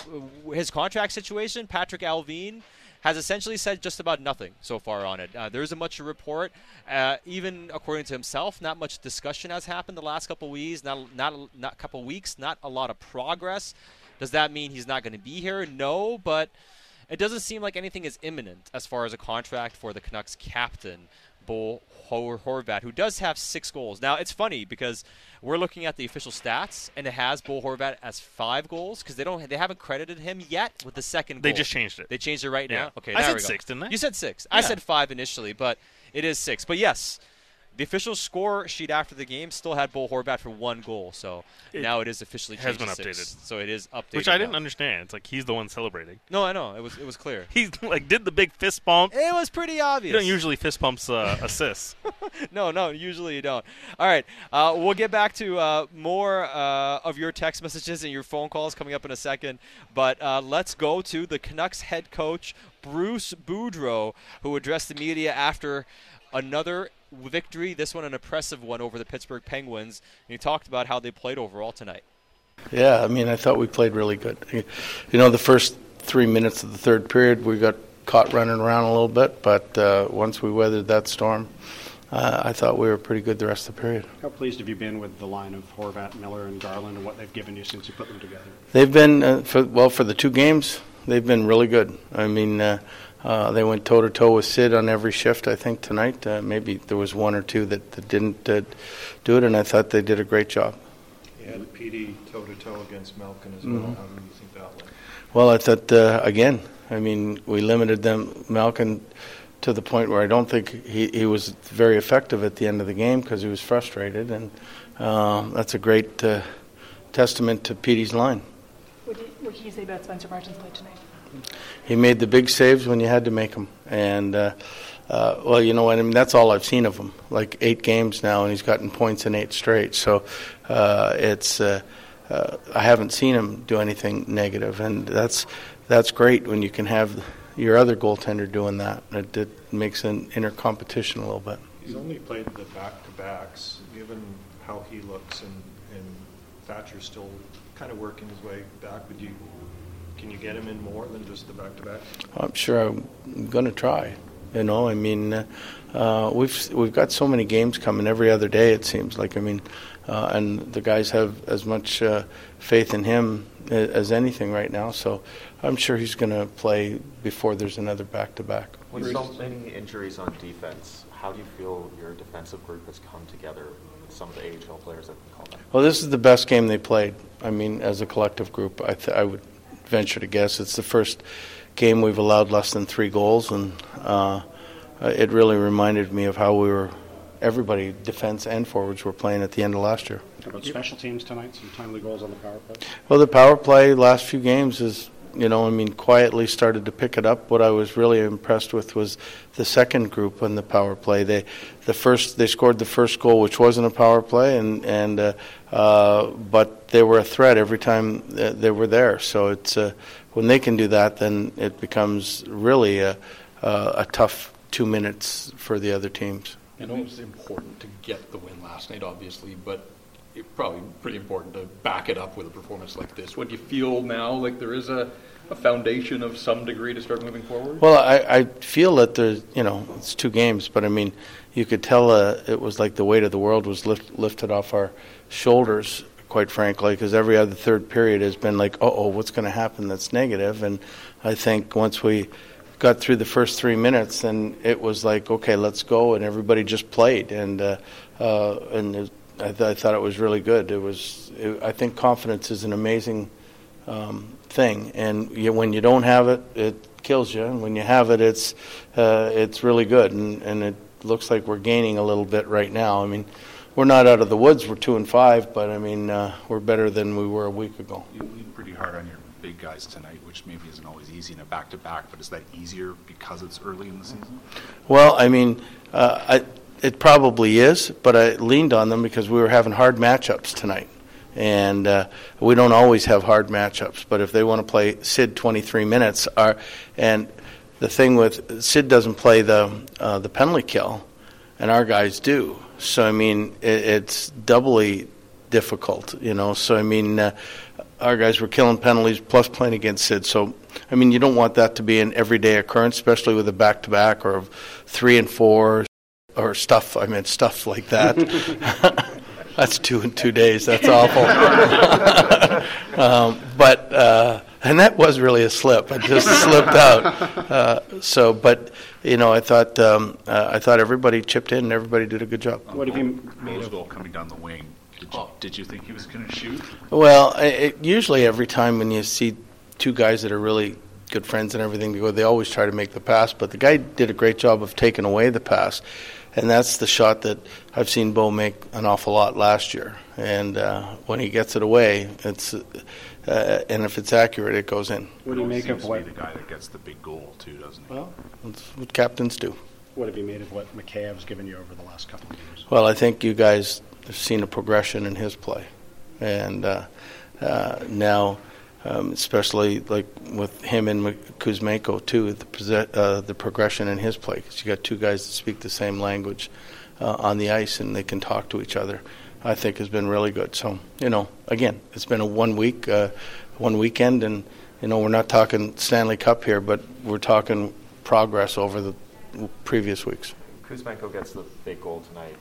his contract situation, Patrik Allvin has essentially said just about nothing so far on it. Uh, there isn't much to report. Uh, even according to himself, not much discussion has happened the last couple weeks. Not not not couple weeks. Not a lot of progress. Does that mean he's not going to be here? No, but it doesn't seem like anything is imminent as far as a contract for the Canucks captain, Bo Hor- Horvat, who does have six goals. Now, it's funny because we're looking at the official stats, and it has Bo Horvat as five goals because they don't they haven't credited him yet with the second. They goal. just changed it. They changed it right Yeah. now. Okay, I there said we go. six, didn't I? You said six. I said five initially, but it is six. But yes. The official score sheet after the game still had Bo Horvat for one goal, so It now it is officially has been to six. updated. So it is updated. Which I didn't now. understand. It's like he's the one celebrating. No, I know it was it was clear. he like did the big fist bump. It was pretty obvious. You don't usually fist bumps uh, assists. no, no, usually you don't. All right, uh, we'll get back to uh, more uh, of your text messages and your phone calls coming up in a second. But uh, let's go to the Canucks head coach, Bruce Boudreau, who addressed the media after another victory, this one an impressive one over the Pittsburgh Penguins. And he talked about how they played overall tonight. Yeah, I mean, I thought we played really good. You know, the first three minutes of the third period, we got caught running around a little bit, but uh, once we weathered that storm, uh, I thought we were pretty good the rest of the period. How pleased have you been with the line of Horvat, Miller, and Garland and what they've given you since you put them together? They've been, uh, for, well, for the two games, they've been really good. I mean, uh, they went toe to toe with Sid on every shift, I think, tonight. Uh, maybe there was one or two that, that didn't uh, do it, and I thought they did a great job. You had Petey toe to toe against Malkin as well. How do you think that went? Well, I thought uh, again. I mean, we limited them, Malkin, to the point where I don't think he, he was very effective at the end of the game because he was frustrated, and um, that's a great uh, testament to Petey's line. What, do you, what can you say about Spencer Martin's play tonight? He made the big saves when you had to make them, and uh, uh, well, you know? I mean, that's all I've seen of him. Like eight games now, and he's gotten points in eight straight. So uh, it's uh, uh, I haven't seen him do anything negative, and that's that's great when you can have your other goaltender doing that. It, it makes an inner competition a little bit. He's only played the back to backs. Given how he looks, and, and Thatcher's still kind of working his way back, would you can you get him in more than just the back to back? I'm sure I'm going to try. You know, I mean, uh, uh, we've we've got so many games coming every other day. It seems like. I mean, uh, and the guys have as much uh, faith in him as anything right now. So I'm sure he's going to play before there's another back to back. With so many injuries on defense, how do you feel your defensive group has come together some of the AHL players that have been called up? Well, this is the best game they played. I mean, as a collective group, I, th- I would venture to guess it's the first game we've allowed less than three goals, and uh, it really reminded me of how we were. Everybody, defense and forwards, were playing at the end of last year. How about special teams tonight? Some timely goals on the power play? Well, the power play last few games is, you know, I mean, quietly started to pick it up. What I was really impressed with was the second group on the power play. They, the first, they scored the first goal, which wasn't a power play, and and uh, uh, but they were a threat every time they were there. So it's uh, when they can do that, then it becomes really a, a, tough two minutes for the other teams. Know it was important to get the win last night, obviously, but probably pretty important to back it up with a performance like this. What do you feel now? Like there is a, a foundation of some degree to start moving forward? Well, I, I feel that there's, you know, it's two games, but I mean, you could tell uh, it was like the weight of the world was lift, lifted off our shoulders, quite frankly, because every other third period has been like, uh oh, what's going to happen that's negative? And I think once we got through the first three minutes, then it was like, okay, let's go, and everybody just played, and uh, uh, and I, th- I thought it was really good. It was, it, I think, confidence is an amazing um, thing, and you, when you don't have it, it kills you. And when you have it, it's uh, it's really good, and, and it looks like we're gaining a little bit right now. I mean, we're not out of the woods. We're two and five, but I mean, uh, we're better than we were a week ago. You lean pretty hard on your big guys tonight, which maybe isn't always easy in a back-to-back, but is that easier because it's early in the season? Well, I mean, uh, I, it probably is, but I leaned on them because we were having hard matchups tonight. And uh, we don't always have hard matchups, but if they want to play Sid 23 minutes, our, and the thing with Sid doesn't play the uh, the penalty kill, and our guys do. So I mean, it, it's doubly difficult, you know. So I mean, uh, our guys were killing penalties plus playing against Sid. So I mean, you don't want that to be an everyday occurrence, especially with a back to back or three and four or stuff. I mean, stuff like that. That's two in two days. That's awful. um, but uh, and that was really a slip. I just slipped out. Uh, so, but you know, I thought um, uh, I thought everybody chipped in and everybody did a good job. What have you made of goal coming down the wing? Did you, did you think he was going to shoot? Well, it, usually every time when you see two guys that are really good friends and everything they always try to make the pass. But the guy did a great job of taking away the pass and that's the shot that I've seen Bo make an awful lot last year. And uh, when he gets it away, it's uh, and if it's accurate, it goes in. What do you make of what the guy that gets the big goal too, doesn't he? Well, that's what captains do. What have you made of what Mikheyev's given you over the last couple of years? Well, I think you guys have seen a progression in his play, and uh, uh now um, especially like with him and Kuzmenko too, the, uh, the progression in his play. Because you got two guys that speak the same language uh, on the ice and they can talk to each other. I think has been really good. So you know, again, it's been a one week, uh, one weekend, and you know we're not talking Stanley Cup here, but we're talking progress over the previous weeks. Kuzmenko gets the big goal tonight,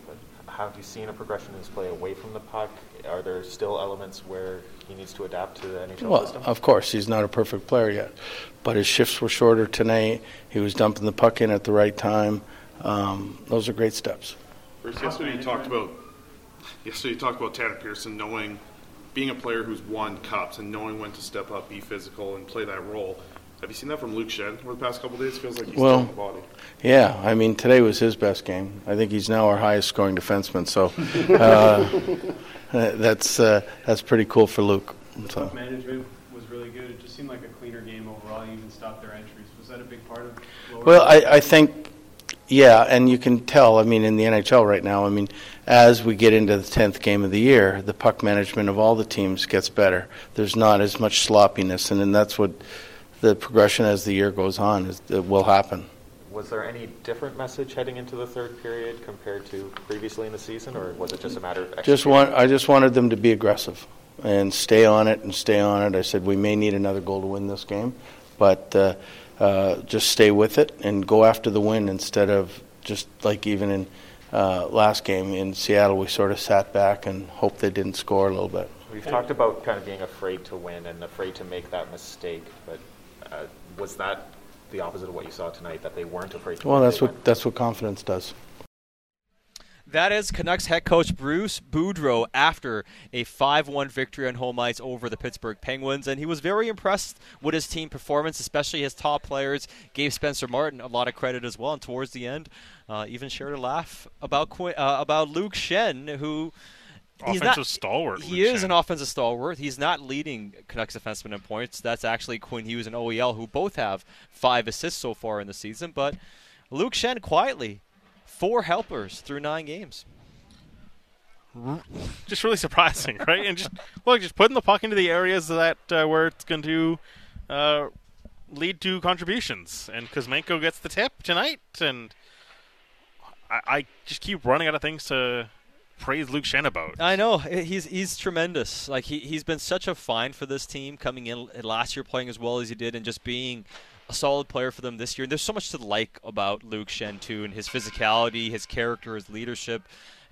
have you seen a progression in his play away from the puck? Are there still elements where he needs to adapt to the NHL well, system? of course, he's not a perfect player yet, but his shifts were shorter tonight. He was dumping the puck in at the right time. Um, those are great steps. Bruce, yesterday you talked about yesterday you talked about Tanner Pearson knowing being a player who's won cups and knowing when to step up, be physical, and play that role. Have you seen that from Luke Schenn over the past couple days? Feels like he's well, the body. Yeah, I mean today was his best game. I think he's now our highest scoring defenseman. So uh, that's uh, that's pretty cool for Luke. So. management was really good. It just seemed like a cleaner game overall. You even stopped their entries. Was that a big part of? it? Well, I, I think yeah, and you can tell. I mean, in the NHL right now, I mean, as we get into the tenth game of the year, the puck management of all the teams gets better. There's not as much sloppiness, and then that's what the progression as the year goes on is, it will happen. Was there any different message heading into the third period compared to previously in the season, or was it just a matter of just want I just wanted them to be aggressive and stay on it and stay on it. I said we may need another goal to win this game, but uh, uh, just stay with it and go after the win instead of just like even in uh, last game in Seattle, we sort of sat back and hoped they didn't score a little bit. We've talked about kind of being afraid to win and afraid to make that mistake, but was that the opposite of what you saw tonight? That they weren't afraid to. Well, that's what went? that's what confidence does. That is Canucks head coach Bruce Boudreau after a 5-1 victory on home ice over the Pittsburgh Penguins, and he was very impressed with his team performance, especially his top players. Gave Spencer Martin a lot of credit as well, and towards the end, uh, even shared a laugh about Qu- uh, about Luke Schenn, who he's offensive not, stalwart. He is an offensive stalwart. He's not leading Canucks defensemen in points. That's actually Quinn Hughes and OEL, who both have five assists so far in the season. But Luke Schenn quietly, four helpers through nine games. Just really surprising, right? And just look, just putting the puck into the areas that uh, where it's going to uh, lead to contributions. And Kuzmenko gets the tip tonight, and I, I just keep running out of things to praise Luke Schenn about. I know he's he's tremendous. Like he he's been such a find for this team coming in last year playing as well as he did and just being a solid player for them this year. And there's so much to like about Luke Schenn too, and his physicality, his character, his leadership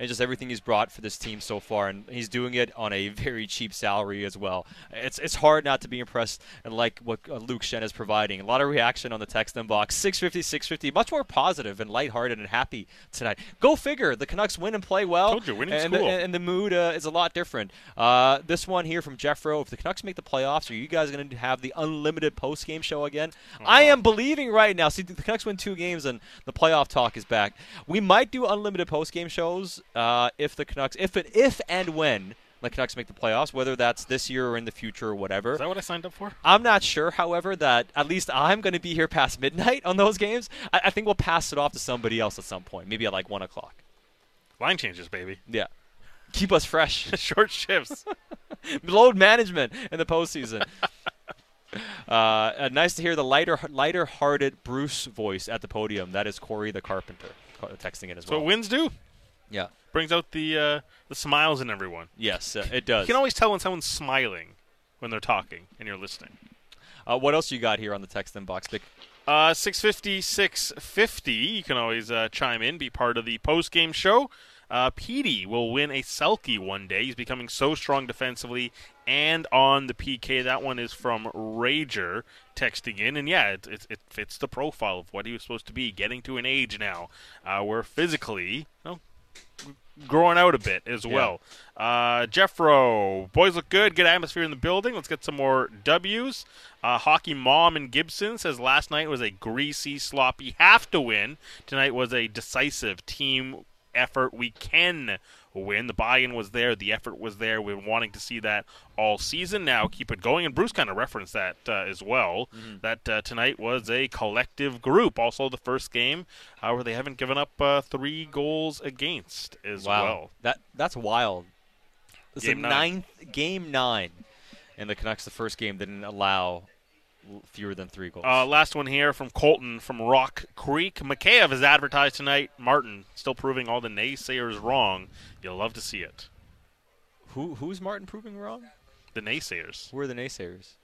and just everything he's brought for this team so far. And he's doing it on a very cheap salary as well. It's it's hard not to be impressed and like what uh, Luke Schenn is providing. A lot of reaction on the text inbox. 650, 650. Much more positive and lighthearted and happy tonight. Go figure. The Canucks win and play well. Told you, winning's and, cool. the, and the mood uh, is a lot different. Uh, this one here from Jeff Rowe. If the Canucks make the playoffs, are you guys going to have the unlimited post game show again? Uh-huh. I am believing right now. See, the Canucks win two games and the playoff talk is back. We might do unlimited post game shows uh, if the Canucks, if it, if and when the Canucks make the playoffs, whether that's this year or in the future or whatever. Is that what I signed up for? I'm not sure, however, that at least I'm going to be here past midnight on those games. I, I think we'll pass it off to somebody else at some point, maybe at like 1 o'clock. Line changes, baby. Yeah. Keep us fresh. Short shifts. Load management in the postseason. uh, uh, nice to hear the lighter, lighter-hearted Bruce voice at the podium. That is Corey the Carpenter texting in as So well. wins do. Yeah. Brings out the uh, the smiles in everyone. Yes, uh, it does. You can always tell when someone's smiling when they're talking and you're listening. Uh, what else you got here on the text inbox, Bik? Uh, 650, 650. You can always uh, chime in, be part of the post game show. Uh, Petey will win a Selke one day. He's becoming so strong defensively and on the PK. That one is from Rager texting in. And yeah, it, it, it fits the profile of what he was supposed to be, getting to an age now uh, where physically, you know, growing out a bit as Yeah. well. Uh, Jeffro, boys look good. Good atmosphere in the building. Let's get some more W's. Uh, Hockey Mom in Gibson says last night was a greasy, sloppy have to win. Tonight was a decisive team effort. We can win. The buy-in was there. The effort was there. We're wanting to see that all season. Now keep it going. And Bruce kind of referenced that uh, as well. That uh, tonight was a collective group. Also, the first game uh, where they haven't given up uh, three goals against as wow. well. That that's wild. It's Game the ninth game nine, and the Canucks the first game didn't allow fewer than three goals. Uh, last one here from Colton from Rock Creek. Mikheyev is advertised tonight. Martin still proving all the naysayers wrong. You'll love to see it. Who who's Martin proving wrong? The naysayers. Who are the naysayers?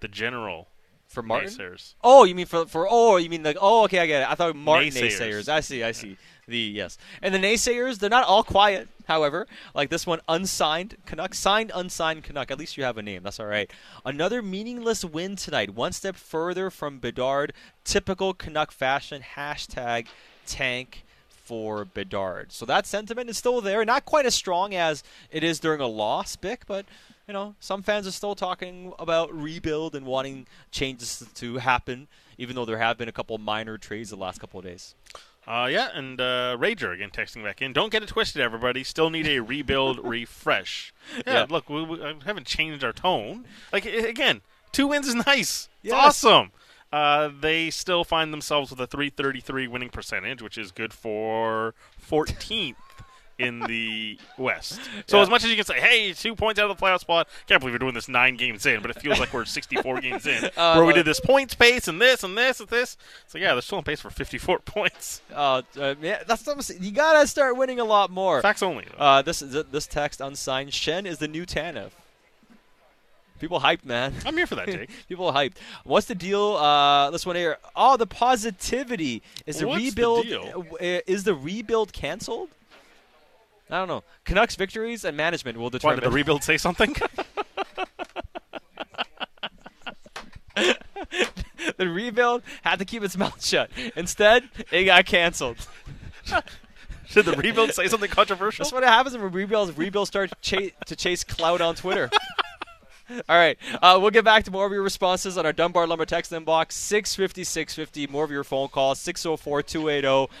The general. For Martin? Naysayers. Oh, you mean for for oh, you mean like oh, okay, I get it. I thought Martin naysayers. Naysayers. I see, I see. The yes, and the naysayers they're not all quiet. However, like this one, unsigned Canuck, signed unsigned Canuck. At least you have a name. That's all right. Another meaningless win tonight. One step further from Bedard. Typical Canuck fashion. Hashtag tank for Bedard. So that sentiment is still there. Not quite as strong as it is during a loss, Bik, but you know, some fans are still talking about rebuild and wanting changes to happen, even though there have been a couple minor trades the last couple of days. Uh, yeah, and uh, Rager again texting back in. Don't get it twisted, everybody. Still need a rebuild refresh. Yeah, Yeah. look, we, we haven't changed our tone. Like again, two wins is nice. It's Yes. awesome. Uh, they still find themselves with a 333 winning percentage, which is good for 14th in the West. So Yeah. as much as you can say, hey, two points out of the playoff spot, can't believe we're doing this nine games in, but it feels like we're 64 games in, Uh, where we uh, did this points pace and this and this and this. So yeah, they're still on pace for 54 points. Uh, uh, yeah, that's You gotta start winning a lot more. Facts only. Uh, this this text unsigned. Schenn is the new Tanev. People hyped, man. I'm here for that, Jake. People hyped. What's the deal? Uh, this one here. Oh, the positivity is the What's the rebuild. deal? uh, is the rebuild canceled? I don't know. Canucks victories and management will Why determine. did the rebuild say something? the rebuild had to keep its mouth shut. Instead, it got canceled. Did the rebuild say something controversial? That's what happens when rebuilds rebuild start cha- to chase clout on Twitter. All right, uh, we'll get back to more of your responses on our Dunbar Lumber text inbox 650 650. More of your phone calls 604 280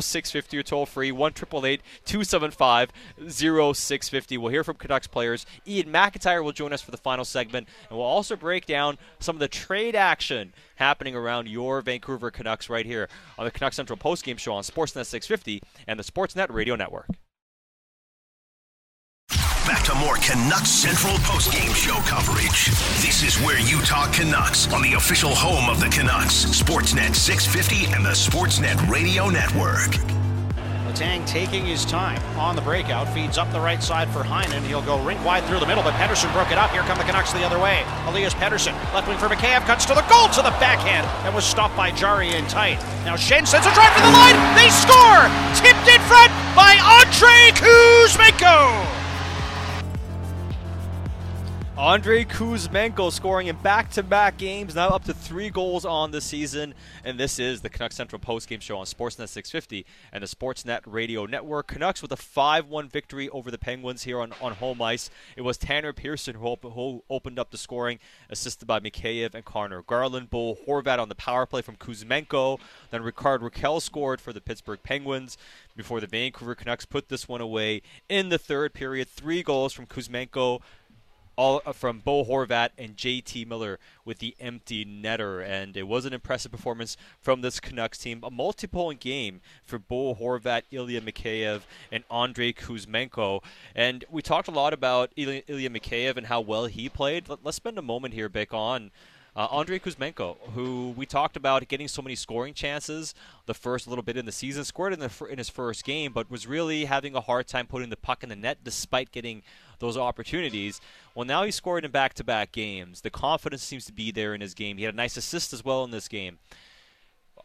0650 or toll free 1 275 0650. We'll hear from Canucks players. Iain MacIntyre will join us for the final segment, and we'll also break down some of the trade action happening around your Vancouver Canucks right here on the Canucks Central postgame show on Sportsnet 650 and the Sportsnet Radio Network. Back to more Canucks Central postgame show coverage. This is where you talk Canucks on the official home of the Canucks, Sportsnet 650 and the Sportsnet Radio Network. Letang taking his time on the breakout, feeds up the right side for Heinen. He'll go rink wide through the middle, but Pettersson broke it up. Here come the Canucks the other way. Elias Pettersson, left wing for Mikheyev, cuts to the goal to the backhand, and was stopped by Jarry in tight. Now Schenn sends a drive to the line. They score! Tipped in front by Andrei Kuzmenko! Andrei Kuzmenko scoring in back-to-back games, now up to three goals on the season. And this is the Canucks Central postgame show on Sportsnet 650 and the Sportsnet Radio Network. Canucks with a 5-1 victory over the Penguins here on, on home ice. It was Tanner Pearson who, op- who opened up the scoring, assisted by Mikheyev and Conor Garland. Bo Horvat on the power play from Kuzmenko. Then Rickard Rakell scored for the Pittsburgh Penguins before the Vancouver Canucks put this one away in the third period. Three goals from Kuzmenko all uh, from Bo Horvat and JT Miller with the empty netter. And it was an impressive performance from this Canucks team. A multi-point game for Bo Horvat, Ilya Mikheyev, and Andrei Kuzmenko. And we talked a lot about Ilya, Ilya Mikheyev and how well he played. Let, us spend a moment here, Bik, on uh, Andrei Kuzmenko, who we talked about getting so many scoring chances the first little bit in the season, scored in, the, in his first game, but was really having a hard time putting the puck in the net despite getting those opportunities. Well, now he's scored in back to back games. The confidence seems to be there in his game. He had a nice assist as well in this game.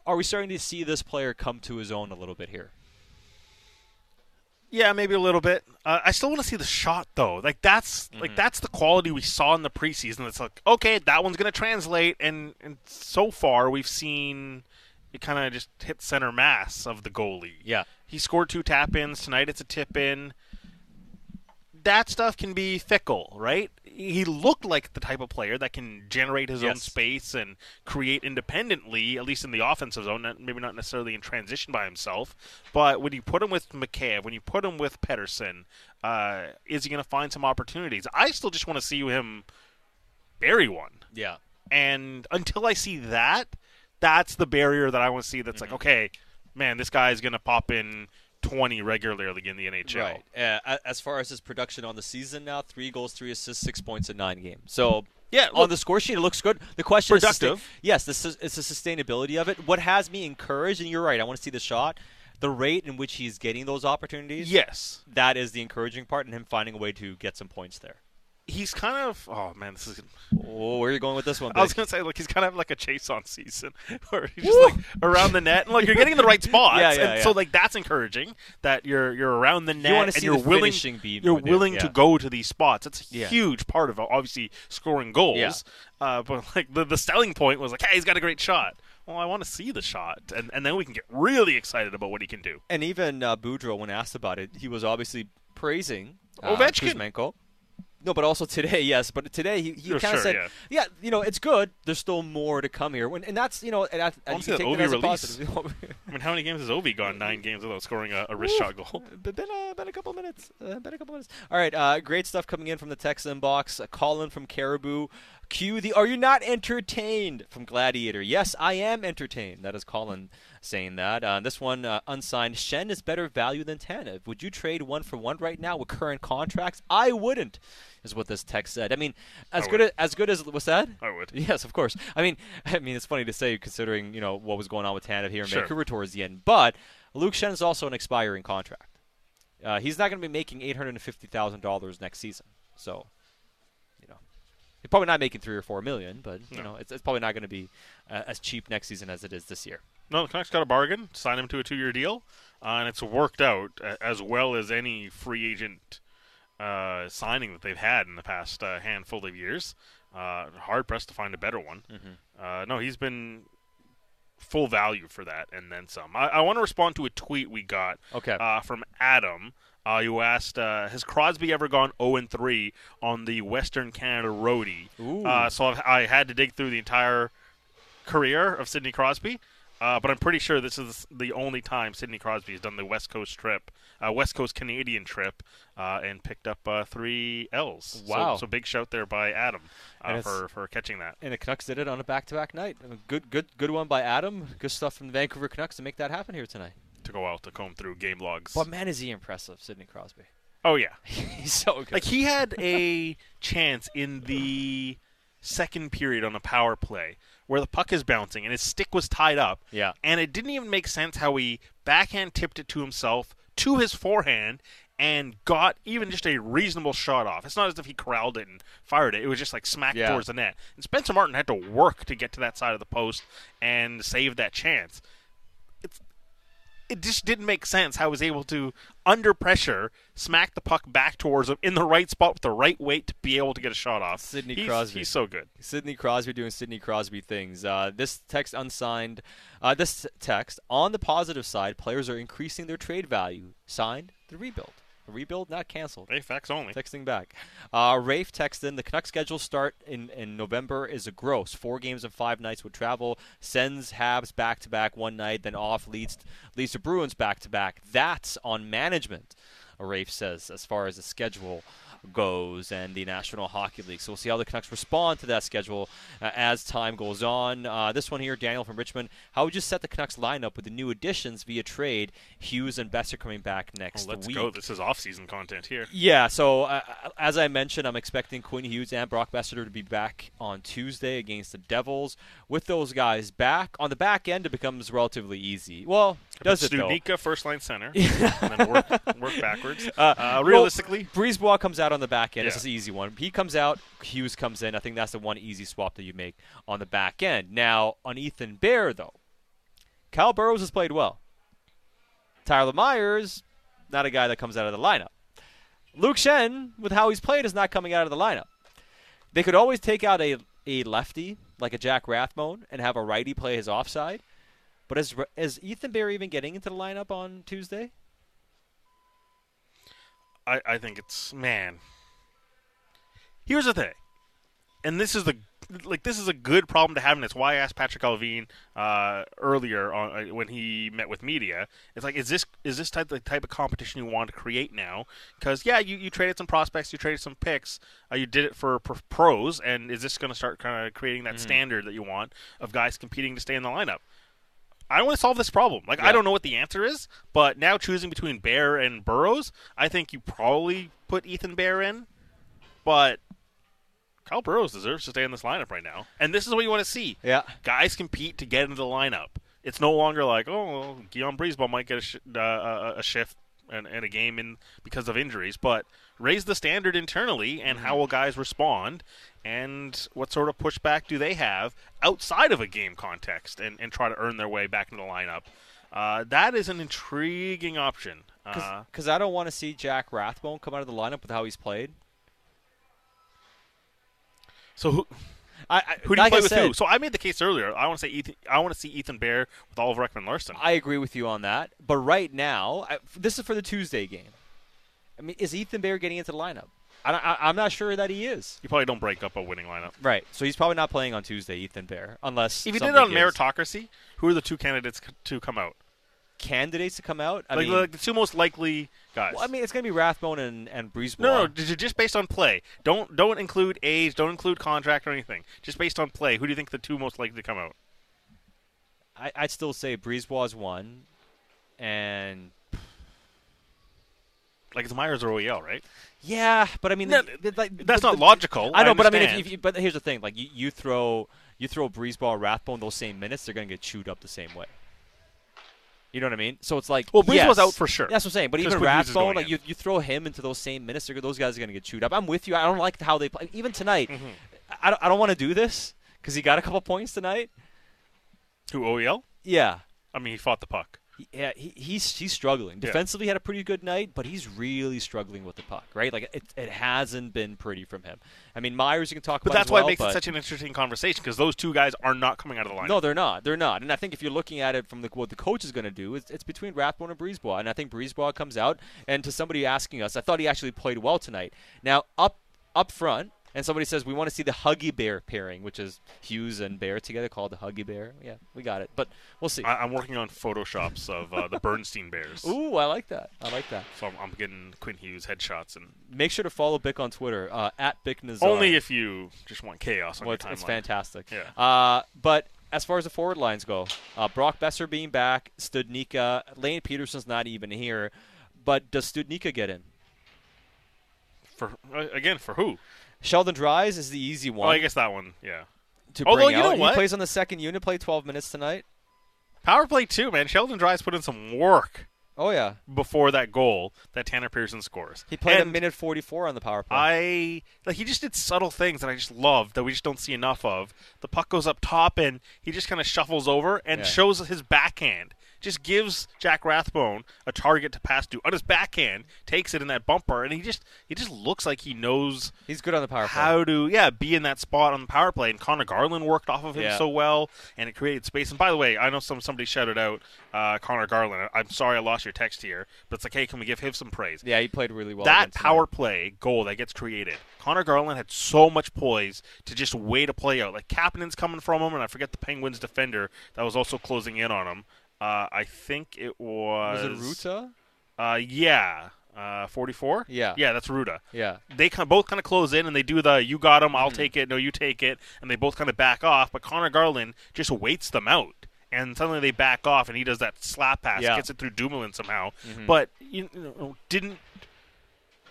Are we starting to see this player come to his own a little bit here? Yeah, maybe a little bit. Uh, I still want to see the shot though. Like that's Mm-hmm. like that's the quality we saw in the preseason. It's like okay, that one's going to translate, and and so far we've seen it kind of just hit center mass of the goalie. Yeah, he scored two tap ins tonight. It's a tip in. That stuff can be fickle, right? He looked like the type of player that can generate his own space and create independently, at least in the offensive zone. Not, maybe not necessarily in transition by himself, but when you put him with Mikheyev, when you put him with Pettersson, uh, is he going to find some opportunities? I still just want to see him bury one. Yeah. And until I see that, that's the barrier that I want to see. That's Mm-hmm. like, okay, man, this guy's going to pop in 20 regularly in the NHL. Right. Uh, as far as his production on the season now, three goals, three assists, six points in nine games. So yeah, on the score sheet, it looks good. The question is, Productive. sustain- yes, this is it's the sustainability of it. What has me encouraged, and you're right, I want to see the shot. The rate in which he's getting those opportunities. Yes. that is the encouraging part, and him finding a way to get some points there. He's kind of oh man, this is. Oh, where are you going with this one? I was gonna say like he's kind of like a chase on season where he's just like around the net and like you're getting in the right spots. Yeah, yeah, and yeah. so like that's encouraging that you're you're around the net wanna and you're willing you're willing to go to these spots. It's a Yeah. huge part of obviously scoring goals. Yeah. Uh, but like the the selling point was like, hey, he's got a great shot. Well, I want to see the shot, and and then we can get really excited about what he can do. And even uh, Boudreau, when asked about it, he was obviously praising uh, Ovechkin. Kuzmenko. No, but also today, yes. But today he, he Oh, kind of sure, said, yeah. you know, it's good. There's still more to come here." When, and that's you know, and I, I and you can take Ovi that as a positive. I mean, how many games has Ovi gone? Nine games without scoring a, a wrist shot goal. Been, uh, been a couple minutes. Uh, been a couple minutes. All right, uh, great stuff coming in from the text inbox. Uh, Colin from Cariboo. Q the Are you not entertained from Gladiator? Yes, I am entertained. That is Colin saying that. Uh, this one uh, unsigned. Schenn is better value than Tanev. Would you trade one for one right now with current contracts? I wouldn't. Is what this text said. I mean, as I good as, as good as what's that? I would. Yes, of course. I mean, I mean, it's funny to say considering you know what was going on with Tanev here in Sure. Vancouver towards the end. But Luke Schenn is also an expiring contract. Uh, he's not going to be making eight hundred and fifty thousand dollars next season. So, you know, he's probably not making three or four million, but you No. know, it's, it's probably not going to be uh, as cheap next season as it is this year. No, the Canucks got a bargain, signed him to a two-year deal, uh, and it's worked out as well as any free agent uh, signing that they've had in the past uh, handful of years. Uh, hard pressed to find a better one. Mhm. Uh, no, he's been full value for that and then some. I, I want to respond to a tweet we got Okay. uh, from Adam. Uh, you asked, uh, has Crosby ever gone 0 and 3 on the Western Canada Roadie? Uh, so I've, I had to dig through the entire career of Sidney Crosby, uh, but I'm pretty sure this is the only time Sidney Crosby has done the West Coast trip, uh, West Coast Canadian trip, uh, and picked up uh, three L's. So- Wow. So, big shout there by Adam uh, for, for catching that. And the Canucks did it on a back-to-back night. Good, good, good one by Adam. Good stuff from the Vancouver Canucks to make that happen here tonight. To go out to comb through game logs. But man, is he impressive, Sidney Crosby. Oh yeah, he's so good. Like he had a chance in the second period on a power play where the puck is bouncing and his stick was tied up. Yeah. And it didn't even make sense how he backhand tipped it to himself to his forehand and got even just a reasonable shot off. It's not as if he corralled it and fired it. It was just like smack Yeah. towards the net. And Spencer Martin had to work to get to that side of the post and save that chance It's it just didn't make sense how he was able to under pressure, smack the puck back towards him in the right spot with the right weight to be able to get a shot off. Sidney he's, Crosby. He's so good. Sidney Crosby doing Sidney Crosby things. Uh, this text unsigned. Uh, this text on the positive side, players are increasing their trade value. Signed the rebuild. Rebuild, not canceled. Hey, facts only. Texting back. Uh, Rafe texted in the Canucks schedule start in, in November is a gross. Four games and five nights with travel. Sens Habs back to back one night, then off leads leads to Bruins back to back. That's on management. Rafe says as far as the schedule goes and the National Hockey League. So we'll see how the Canucks respond to that schedule uh, as time goes on. Uh, this one here, Daniel from Richmond. How would you set the Canucks lineup with the new additions via trade? Hughes and Boeser coming back next Well, let's week. go. This is off-season content here. Yeah, so uh, as I mentioned, I'm expecting Quinn Hughes and Brock Boeser to be back on Tuesday against the Devils. With those guys back on the back end, it becomes relatively easy. Well, does it though? Studnicka, first line center, and then work, work backwards. Uh, Uh, realistically, well, Brisebois comes out on the back end. Yeah. It's an easy one. He comes out, Hughes comes in. I think that's the one easy swap that you make on the back end. Now, on Ethan Bear, though, Kyle Burroughs has played well. Tyler Myers, not a guy that comes out of the lineup. Luke Schenn, with how he's played, is not coming out of the lineup. They could always take out a, a lefty, like a Jack Rathbone, and have a righty play his offside. But is, is Ethan Bear even getting into the lineup on Tuesday? I, I think it's man. Here's the thing, and this is the like this is a good problem to have, and it's why I asked Patrik Allvin uh, earlier on uh, when he met with media. It's like, is this is this type the type of competition you want to create now? Because yeah, you, you traded some prospects, you traded some picks, uh, you did it for, pros, and is this going to start kind of creating that Mhm. standard that you want of guys competing to stay in the lineup? I want to solve this problem. Like I don't know what the answer is, but now choosing between Bear and Burroughs, I think you probably put Ethan Bear in, but Kyle Burroughs deserves to stay in this lineup right now. And this is what you want to see. Yeah. Guys compete to get into the lineup. It's no longer like, oh, well, Guillaume Brisebois might get a, sh- uh, a, a shift and, and a game in because of injuries, but raise the standard internally and how will guys respond and what sort of pushback do they have outside of a game context and, and try to earn their way back into the lineup. Uh, that is an intriguing option. Uh, Because I don't want to see Jack Rathbone come out of the lineup with how he's played. So who? I, I who do you like play I with said, who? So I made the case earlier. I want to say Ethan. I want to see Ethan Bear with Oliver Ekman Larsson. I agree with you on that. But right now, I, this is for the Tuesday game. I mean, is Ethan Bear getting into the lineup? I, I, I'm not sure that he is. You probably don't break up a winning lineup. Right. So he's probably not playing on Tuesday, Ethan Bear, unless If you did it on gives. meritocracy, who are the two candidates c- to come out? Candidates to come out. I like, mean, like the two most likely guys. well, I mean, it's going to be Rathbone and and Brisebois. no, no, just based on play. Don't don't include age. Don't include contract or anything. Just based on play. Who do you think the two most likely to come out? I, I'd still say Brisebois is one, and Like it's Myers or OEL, right? Yeah, but I mean, No, the- the- like, that's the- not logical. I know, I but I mean, if, if you, but here's the thing: like you, you throw you throw Brisebois, Rathbone those same minutes, they're gonna get chewed up the same way. You know what I mean? So it's like Well, Brisebois's yes, out for sure. That's what I'm saying. But even Quinn Hughes is Rathbone, like in. you, you throw him into those same minutes, those guys are gonna get chewed up. I'm with you. I don't like how they play. Even tonight, Mm-hmm. I don't, I don't want to do this because he got a couple points tonight. Who OEL? Yeah. I mean, he fought the puck. Yeah, he, he's he's struggling. Yeah. Defensively, had a pretty good night, but he's really struggling with the puck. Right, like it, it hasn't been pretty from him. I mean, Myers, you can talk But about. that's why well, it makes it such an interesting conversation because those two guys are not coming out of the line. No, they're not. They're not. And I think if you're looking at it from the, what the coach is going to do, it's, it's between Rathbone and Brisebois. And I think Brisebois comes out. And to somebody asking us, I thought he actually played well tonight. Now up up front, and somebody says we want to see the Huggy Bear pairing, which is Hughes and Bear together, called the Huggy Bear. Yeah, we got it. But we'll see. I, I'm working on photoshops of uh, the Bernstein Bears. Ooh, I like that. I like that. So I'm, I'm getting Quinn Hughes headshots and Make sure to follow Bik on Twitter uh, at Bik Nizzar. only if you just want chaos on Well, your it's, timeline. it's fantastic. Yeah. Uh, but as far as the forward lines go, uh, Brock Boeser being back, Studnicka, Lane Pederson's not even here. But does Studnicka get in? For uh, again, for who? Sheldon Dries is the easy oh, one. Well, I guess that one, yeah. To Although bring you know what, he plays on the second unit, Play 12 minutes tonight. power play too, man. Sheldon Dries put in some work. Oh yeah. Before that goal that Tanner Pearson scores, He played And a minute 44 on the power play. I like he just did subtle things that I just love that we just don't see enough of. The puck goes up top and he just kind of shuffles over and Yeah. shows his backhand just gives Jack Rathbone a target to pass to on his backhand, takes it in that bumper, and he just he just looks like he knows he's good on the power play. how to yeah be in that spot on the power play. And Conor Garland worked off of him Yeah. so well, and it created space. And by the way, I know some somebody shouted out uh, Conor Garland. I'm sorry I lost your text here, but it's like, hey, can we give him some praise? Yeah, he played really well. that power play goal that gets created. Conor Garland had so much poise to just wait a play out. Like Kapanen's coming from him, and I forget the Penguins defender that was also closing in on him. Uh, I think it was. Was it Rutta? Uh, yeah. Uh, 44? Yeah. Yeah, that's Rutta. Yeah. They kind of both kind of close in and they do the you got him, I'll take it, no, you take it, and they both kind of back off. But Conor Garland just waits them out. And suddenly they back off, and he does that slap pass, Yeah. gets it through Dumoulin somehow. Mhm. But you know, didn't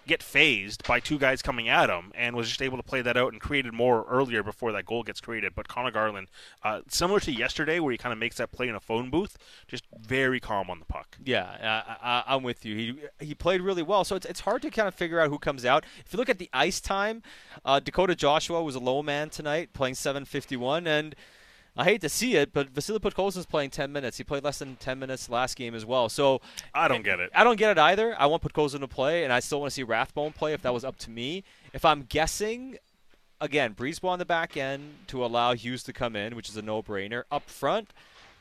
get phased by two guys coming at him and was just able to play that out and created more earlier before that goal gets created. But Conor Garland, uh, similar to yesterday where he kind of makes that play in a phone booth, just very calm on the puck. Yeah, I, I'm with you. He he played really well, so it's it's hard to kind of figure out who comes out. If you look at the ice time, uh, Dakota Joshua was a low man tonight, playing 7:51, and I hate to see it, but Vasily Podkolzin's playing 10 minutes. He played less than 10 minutes last game as well. So I don't get it. I don't get it either. I want Podkolzin to play, and I still want to see Rathbone play if that was up to me. If I'm guessing, again, Brisebois on the back end to allow Hughes to come in, which is a no-brainer. Up front,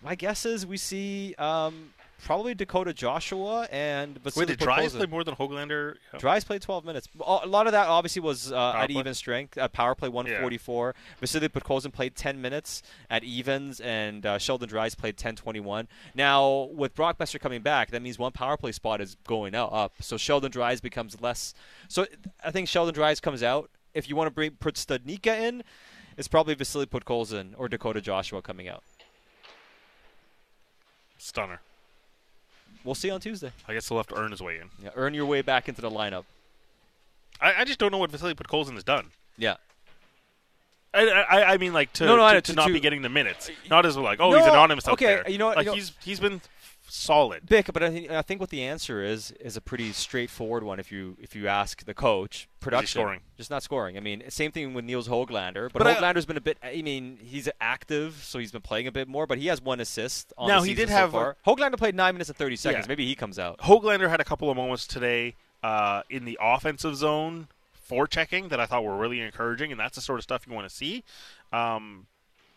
my guess is we see um, probably Dakota Joshua and Vasily Wait, did Dries play more than Hoglander? Dries played 12 minutes. A lot of that obviously was uh, at play? even strength. Uh, power play 144. Vasily Podkolzin played 10 minutes at evens, and uh, Sheldon Dries played 10:21. Now with Brock Boeser coming back, that means one power play spot is going up. So Sheldon Dries becomes less. So I think Sheldon Dries comes out. If you want to bring put Studnicka in, it's probably Vasily Podkolzin or Dakota Joshua coming out. Stunner. We'll see on Tuesday. I guess he'll have to earn his way in. Yeah, earn your way back into the lineup. I, I just don't know what Vasily Podkolzin has done. Yeah. I, I, I mean, like to No, no, to, to to- not be getting the minutes, not as like, oh, he's No, anonymous out okay, there. you know what- like you know- he's he's been solid. Bik, but I think I think what the answer is is a pretty straightforward one. If you if you ask the coach, production, scoring? just not scoring. I mean, same thing with Nils Hoglander, but, But I- Hoglander's been a bit. I mean, he's active, so he's been playing a bit more. But he has one assist. On Now, the he did so have a- far. Hoglander played nine minutes and thirty seconds. Yeah. Maybe he comes out. Hoglander had a couple of moments today uh, in the offensive zone for checking that I thought were really encouraging, and that's the sort of stuff you want to see. Um,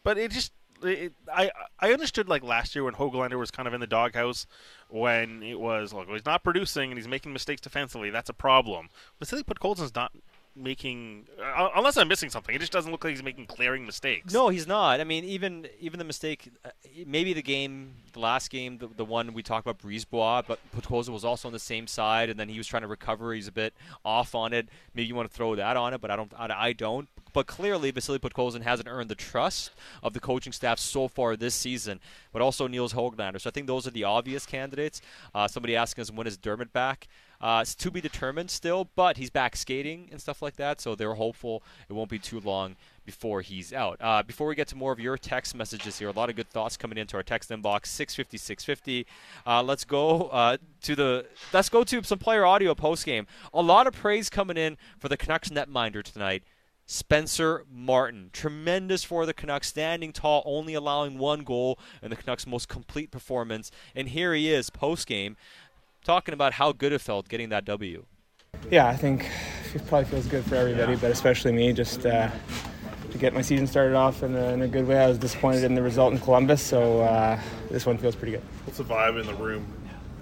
but it just, it, I I understood like last year when Hoglander was kind of in the doghouse when it was like well, he's not producing and he's making mistakes defensively. That's a problem. Vasily Podkolzin's not making uh, unless I'm missing something. It just doesn't look like he's making clearing mistakes. No, he's not. I mean, even even the mistake, uh, maybe the game, the last game, the, the one we talked about, Brisebois, but Podkolzin was also on the same side, and then he was trying to recover. He's a bit off on it. Maybe you want to throw that on it, but I don't. I, I don't. But clearly, Vasily Podkolzin hasn't earned the trust of the coaching staff so far this season, but also Nils Hoglander. So I think those are the obvious candidates. Uh, somebody asking us when is Dermott back? Uh, it's to be determined still, but he's back skating and stuff like that, so they're hopeful it won't be too long before he's out. Uh, before we get to more of your text messages here, a lot of good thoughts coming into our text inbox 650 650. Uh, let's go uh, to the let's go to some player audio post game. A lot of praise coming in for the Canucks netminder tonight. Spencer Martin, tremendous for the Canucks, standing tall, only allowing one goal in the Canucks' most complete performance. And here he is post game, talking about how good it felt getting that W. Yeah, I think it probably feels good for everybody, but especially me, just uh, to get my season started off in a, in a good way. I was disappointed in the result in Columbus, so uh, this one feels pretty good. What's the vibe in the room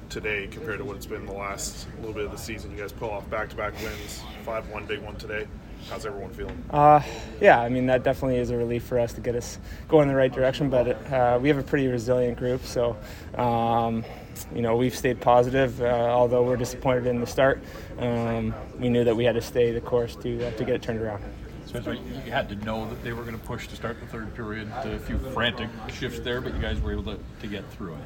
today compared to what it's been the last little bit of the season? You guys pull off back-to-back wins, five-one, big one today. How's everyone feeling? Uh, yeah, I mean that definitely is a relief for us to get us going in the right direction. But uh, we have a pretty resilient group, so um, you know we've stayed positive. Uh, although we're disappointed in the start, um, we knew that we had to stay the course to uh, to get it turned around. Spencer, you had to know that they were going to push to start the third period. A few frantic shifts there, but you guys were able to, to get through it.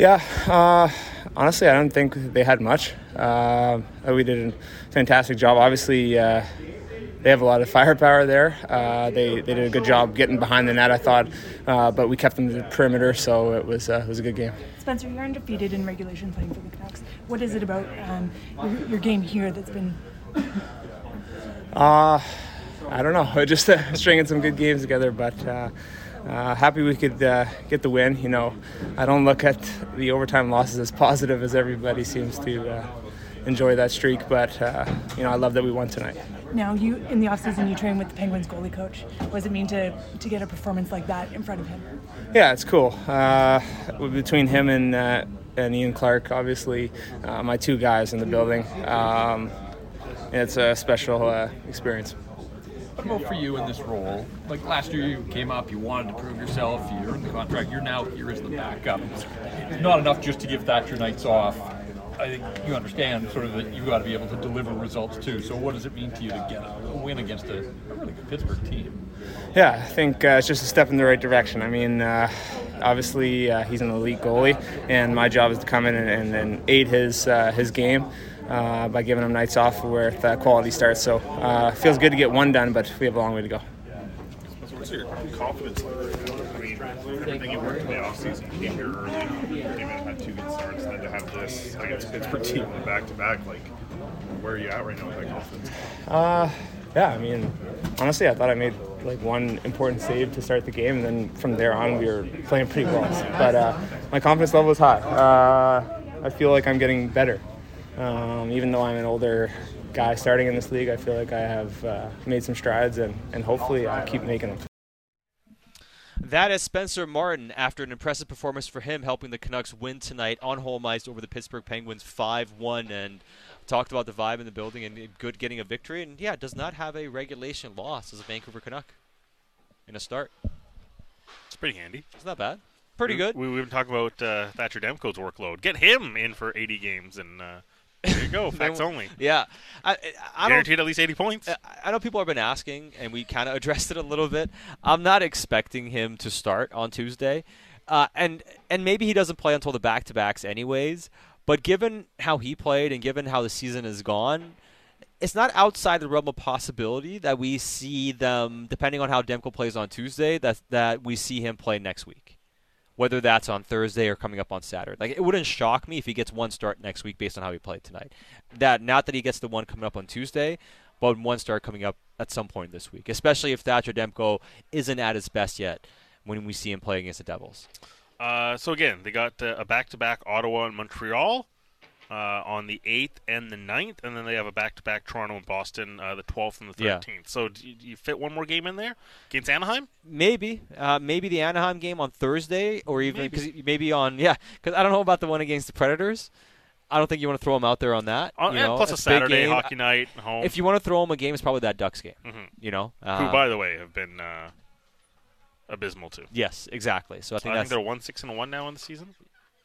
Yeah, uh, honestly, I don't think they had much. Uh, we did a fantastic job. Obviously, uh, they have a lot of firepower there. Uh, they, they did a good job getting behind the net, I thought, uh, but we kept them to the perimeter, so it was uh, it was a good game. Spencer, you're undefeated in regulation playing for the Canucks. What is it about um, your, your game here that's been Uh, I don't know, just uh, stringing some good games together, but uh, uh, happy we could uh, get the win. You know, I don't look at the overtime losses as positive as everybody seems to uh, enjoy that streak, but uh, you know, I love that we won tonight. Now, you in the offseason, you train with the Penguins goalie coach. What does it mean to, to get a performance like that in front of him? Yeah, it's cool. Uh, between him and uh, and Ian Clark, obviously, uh, my two guys in the building. Um, it's a special uh, experience. What about for you in this role? Like last year, you came up, you wanted to prove yourself, you earned the contract. You're now here as the backup. It's not enough just to give Thatcher nights off. I think you understand sort of that you've got to be able to deliver results too. So, what does it mean to you to get a win against a really good Pittsburgh team? Yeah, I think uh, it's just a step in the right direction. I mean, uh, obviously uh, he's an elite goalie, and my job is to come in and, and, and aid his uh, his game. Uh, by giving him nights off with uh, quality starts, so it feels good to get one done, but we have a long way to go. So what's your confidence level? I mean, everything you worked in the offseason, you came here early, came in, had two good starts, then to have this against Pittsburgh team in back-to-back, like, where are you at right now with that confidence? Uh, yeah, I mean, honestly, I thought I made like one important save to start the game, and then from there on, we were playing pretty well. But uh, my confidence level is high. Uh, I feel like I'm getting better. Um, even though I'm an older guy starting in this league, I feel like I have uh, made some strides, and, and hopefully I'll keep making them. That is Spencer Martin after an impressive performance for him, helping the Canucks win tonight on home ice over the Pittsburgh Penguins 5 1. And talked about the vibe in the building and good getting a victory. And yeah, does not have a regulation loss as a Vancouver Canuck in a start. It's pretty handy. It's not bad. Pretty we, good. We, we've been talking about uh, Thatcher Demko's workload. Get him in for 80 games and. Uh, there you go. Facts only. Yeah, I, I guaranteed at least eighty points. I know people have been asking, and we kind of addressed it a little bit. I'm not expecting him to start on Tuesday, uh, and and maybe he doesn't play until the back to backs anyways. But given how he played and given how the season has gone, it's not outside the realm of possibility that we see them, depending on how Demko plays on Tuesday, that that we see him play next week whether that's on Thursday or coming up on Saturday. Like it wouldn't shock me if he gets one start next week based on how he played tonight. That not that he gets the one coming up on Tuesday, but one start coming up at some point this week, especially if Thatcher Demko isn't at his best yet when we see him play against the Devils. Uh, so again, they got uh, a back-to-back Ottawa and Montreal uh, on the 8th and the 9th, and then they have a back-to-back Toronto and Boston uh, the 12th and the 13th. Yeah. So do you, do you, fit one more game in there against Anaheim? Maybe, uh, maybe the Anaheim game on Thursday, or even because Maybe. maybe. on yeah, because I don't know about the one against the Predators. I don't think you want to throw them out there on that. Uh, you and know, plus a Saturday hockey night home. If you want to throw them a game, it's probably that Ducks game. Mhm. You know, Who, Uh, by the way, have been uh, abysmal too. Yes, exactly. So I think I that's think they're one six and one now in the season.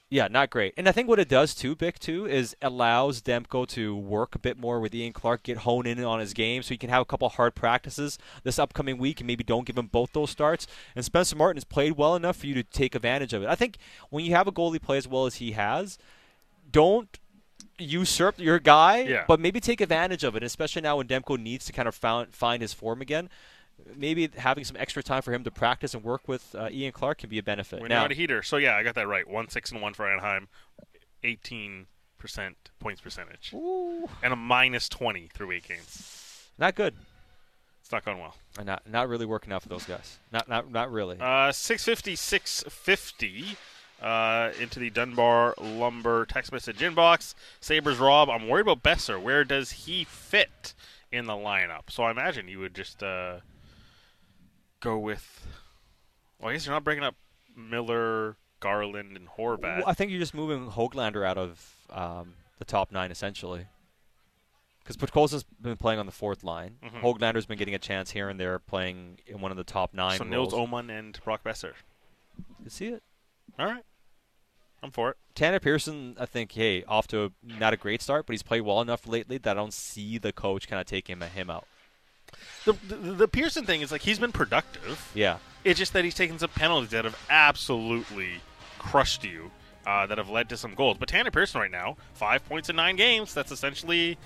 Yeah, not great. And I think what it does too, Bik, too, is allows Demko to work a bit more with Ian Clark, get honed in on his game, so he can have a couple hard practices this upcoming week, and maybe don't give him both those starts. And Spencer Martin has played well enough for you to take advantage of it. I think when you have a goalie play as well as he has, don't usurp your guy, Yeah. but maybe take advantage of it, especially now when Demko needs to kind of found, find his form again. Maybe having some extra time for him to practice and work with uh, Ian Clark can be a benefit. We're now, not a heater. So yeah, I got that right. One six and one for Anaheim, eighteen percent points percentage, and a minus twenty through eight games. Not good. It's not going well. And not not really working out for those guys. Not not not really. Uh, 650, 650 uh, into the Dunbar Lumber text message inbox. Sabres Rob, I'm worried about Boeser. Where does he fit in the lineup? So I imagine you would just uh, go with. Well, I guess you're not breaking up Miller, Garland, and Horvat. Well, I think you're just moving Hoglander out of um, the top nine essentially. Because Podkolzin's been playing on the fourth line. Mhm. Hoglander's been getting a chance here and there, playing in one of the top nine. so Nils roles. Oman and Brock Besser. You see it. All right. I'm for it. Tanner Pearson, I think, hey, off to a, not a great start, but he's played well enough lately that I don't see the coach kind of taking him, him out. The, the the Pearson thing is like he's been productive. Yeah. It's just that he's taken some penalties that have absolutely crushed you, uh, that have led to some goals. But Tanner Pearson right now, five points in nine games. That's essentially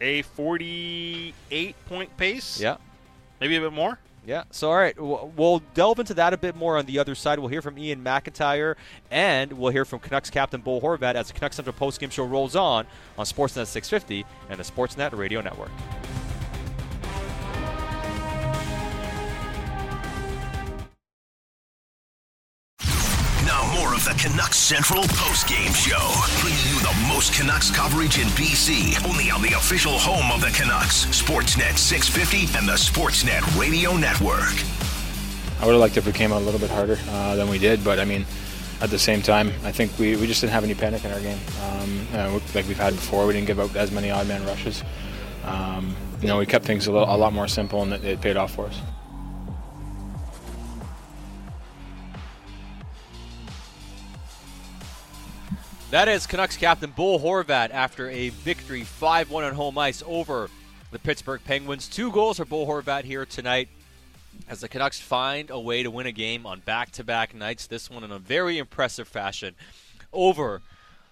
a 48 point pace. Yeah. Maybe a bit more. Yeah. So, all right, we'll delve into that a bit more on the other side. We'll hear from Iain MacIntyre, and we'll hear from Canucks captain Bo Horvat as the Canucks Central postgame show rolls on on Sportsnet 650 and the Sportsnet Radio Network. Canucks Central Postgame Show, bringing you the most Canucks coverage in BC, only on the official home of the Canucks, Sportsnet 650 and the Sportsnet Radio Network. I would have liked if we came out a little bit harder uh, than we did, but I mean, at the same time, I think we, we just didn't have any panic in our game. Um, uh, like we've had before, we didn't give up as many odd man rushes. Um, you know, we kept things a, little, a lot more simple, and it, it paid off for us. That is Canucks captain Bo Horvat after a victory 5 1 on home ice over the Pittsburgh Penguins. Two goals for Bo Horvat here tonight as the Canucks find a way to win a game on back to back nights. This one in a very impressive fashion over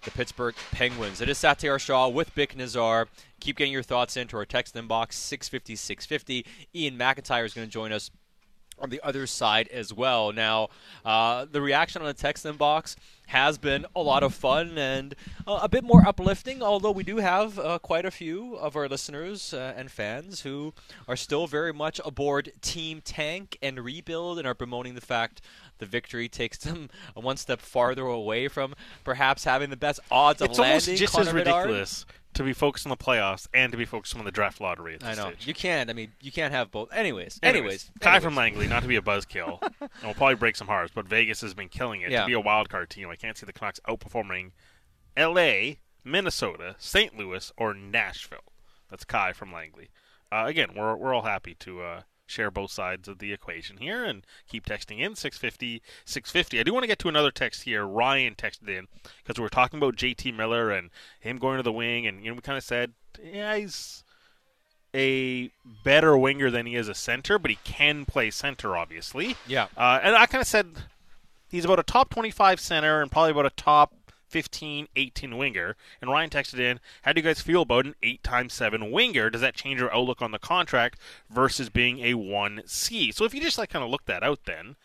the Pittsburgh Penguins. It is Satiar Shah with Bik Nizzar. Keep getting your thoughts into our text inbox 650 650. Iain MacIntyre is going to join us on the other side as well. Now, uh, the reaction on the text inbox has been a lot of fun and uh, a bit more uplifting, although we do have uh, quite a few of our listeners uh, and fans who are still very much aboard Team Tank and Rebuild and are bemoaning the fact the victory takes them one step farther away from perhaps having the best odds of landing. It's almost just Connor as Bedard. To be focused on the playoffs and to be focused on the draft lottery. At I know stage. you can't. I mean, you can't have both. Anyways, Anyways, anyways, Kai from Langley, not to be a buzzkill, and we'll probably break some hearts, but Vegas has been killing it Yeah. to be a wild card team. I can't see the Canucks outperforming L.A., Minnesota, St. Louis, or Nashville. That's Kai from Langley. Uh, again, we're we're all happy to uh, share both sides of the equation here and keep texting in 650 650. I do want to get to another text here. Ryan texted in because we were talking about JT Miller and him going to the wing, and you know we kind of said, yeah, he's a better winger than he is a center, but he can play center, obviously. Yeah. Uh, and I kind of said he's about a top 25 center and probably about a top 15, 18 winger. And Ryan texted in, how do you guys feel about an 8 times 7 winger? Does that change your outlook on the contract versus being a 1C? So if you just like kind of look that out then,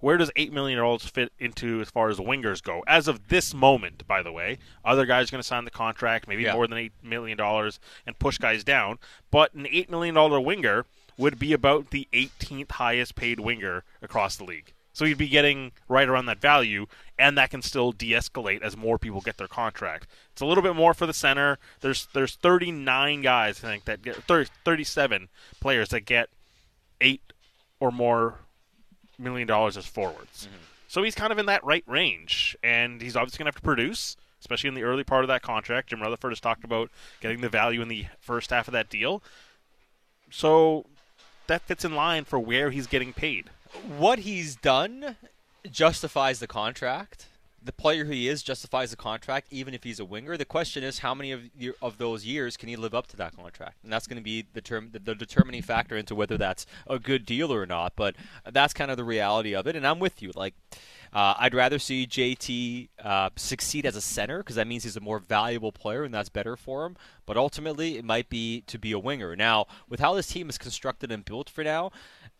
where does $8 million fit into as far as wingers go? As of this moment, by the way, other guys are going to sign the contract, maybe Yeah. more than $8 million, and push guys down. But an $8 million winger would be about the 18th highest paid winger across the league. So you'd be getting right around that value, and that can still de-escalate as more people get their contract. It's a little bit more for the center. There's there's 39 guys I think that get 30, 37 players that get eight or more million dollars as forwards. Mm-hmm. So he's kind of in that right range, and he's obviously going to have to produce, especially in the early part of that contract. Jim Rutherford has talked about getting the value in the first half of that deal. So that fits in line for where he's getting paid. What he's done justifies the contract. The player who he is justifies the contract, even if he's a winger. The question is, how many of of those years can he live up to that contract? And that's going to be the, term, the, the determining factor into whether that's a good deal or not. But that's kind of the reality of it. And I'm with you. Like, uh, I'd rather see JT uh, succeed as a center because that means he's a more valuable player and that's better for him. But ultimately, it might be to be a winger. Now, with how this team is constructed and built for now,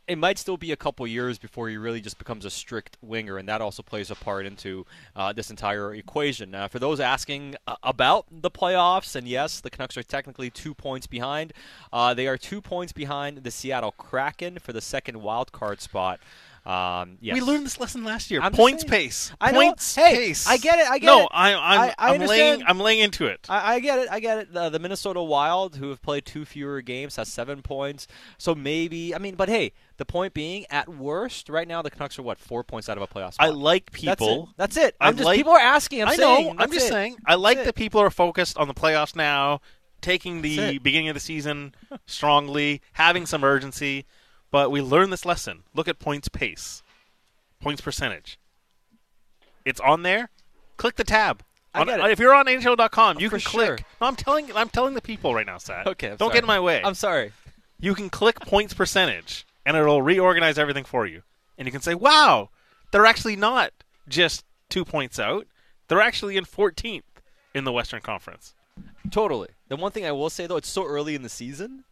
it might still be a couple years before he really just becomes a strict winger, and that also plays a part into uh, this entire equation. Now, for those asking uh, about the playoffs, and yes, the Canucks are technically two points behind. Uh, they are two points behind the Seattle Kraken for the second wild card spot. Um, yes. We learned this lesson last year. I'm Points pace. I know. Points Hey, pace. I get it. I get no, it. I, I'm, I, I I'm laying. I'm laying into it. I, I get it. I get it. The, the Minnesota Wild, who have played two fewer games, has seven points. So maybe, I mean, but hey, the point being, at worst, right now the Canucks are what four points out of a playoff spot. I like That's people. it. That's it. I I'm just like- people are asking. I'm I saying. know. I'm just it. saying. I like that people are focused on the playoffs now, taking the beginning of the season strongly, having some urgency. But we learned this lesson. Look at points pace, points percentage. It's on there. Click the tab. I On-. If you're on NHL.com, you For can click. sure. No, I'm telling. I'm telling the people right now, Sat. Okay, I'm Don't sorry. get in my way. I'm sorry. You can click points percentage, and it'll reorganize everything for you. And you can say, "Wow, they're actually not just two points out. They're actually in 14th in the Western Conference." Totally. The one thing I will say though, it's so early in the season.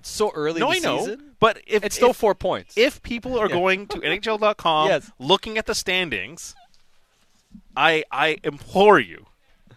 It's so early. No, in I know. Season, But if it's still if- four points. If people are Yeah. going to NHL.com, Yes. looking at the standings, I I implore you.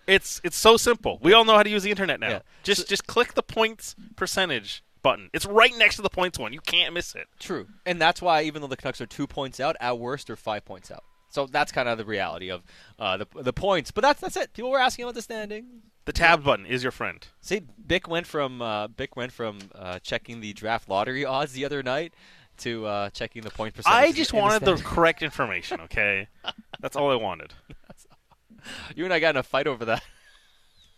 It's it's so simple. We all know how to use the internet now. Yeah. Just just click the points percentage button. It's right next to the points one. You can't miss it. True, and that's why even though the Canucks are two points out, at worst they're five points out. So that's kind of the reality of uh, the the points. But that's that's it. People were asking about the standing. The tab button is your friend. See, Bik went from uh, Bik went from uh, checking the draft lottery odds the other night to uh, checking the point percentage. I just wanted the correct information. Okay, that's all I wanted. You and I got in a fight over that.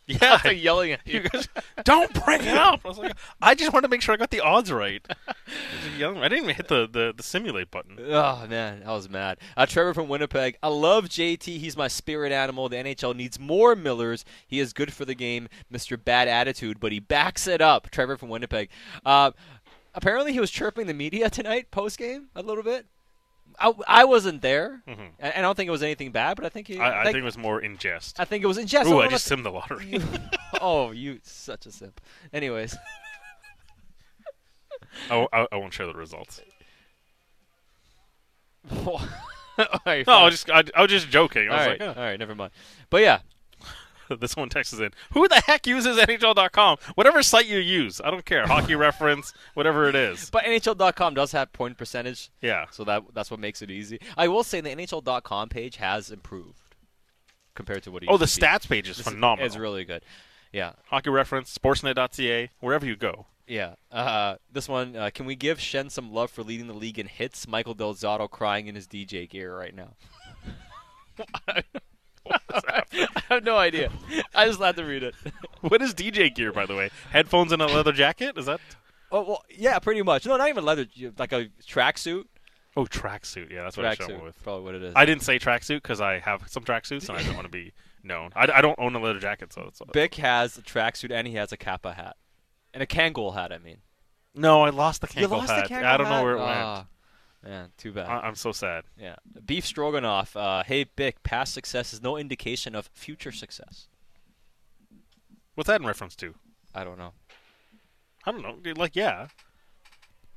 Yeah, I was, yelling at you. You guys, don't bring it up. I was like, I just wanted to make sure I got the odds right. I, yelling. I didn't even hit the, the, the simulate button. Oh man, I was mad. Uh, Trevor from Winnipeg. I love JT. He's my spirit animal. The NHL needs more Millers. He is good for the game, Mister Bad Attitude, but he backs it up. Trevor from Winnipeg. Uh, apparently, he was chirping the media tonight post game a little bit. I, I wasn't there. Mhm. and I don't think it was anything bad, but I think he. I, I think it was more in jest. I think it was in jest. Ooh, Oh, I just simmed the lottery. Oh, you such a simp. Anyways, I, I, I won't share the results. Right, no, I was just I, I was just joking. I all was right, like, all right, never mind. But yeah, this one texts in. Who the heck uses NHL.com? Whatever site you use, I don't care. Hockey reference, whatever it is. But NHL.com does have point percentage. Yeah. So that that's what makes it easy. I will say the NHL.com page has improved compared to what it Oh, the stats page is This phenomenal. It's really good. Yeah. Hockey reference, Sportsnet.ca, wherever you go. Yeah. Uh, this one, uh, can we give Schenn some love for leading the league in hits? Michael Del Zotto crying in his DJ gear right now. I have no idea. I just had to read it. What is DJ gear, by the way? Headphones and a leather jacket? Is that? Oh well, yeah, pretty much. No, not even leather, like a tracksuit. Oh, tracksuit. Yeah, that's what I show Tracksuit, with. probably what it is. I didn't say tracksuit because I have some tracksuits and I don't want to be known. I, I don't own a leather jacket, so it's. Bik has a tracksuit and he has a Kappa hat, and a Kangol hat. I mean. No, I lost the Kangol lost the hat. Kangol I don't know where it Ah, Man, too bad. I- I'm so sad. Yeah. Beef Stroganoff. Uh, hey, Bik, past success is no indication of future success. What's that in reference to? I don't know. I don't know. Like, yeah.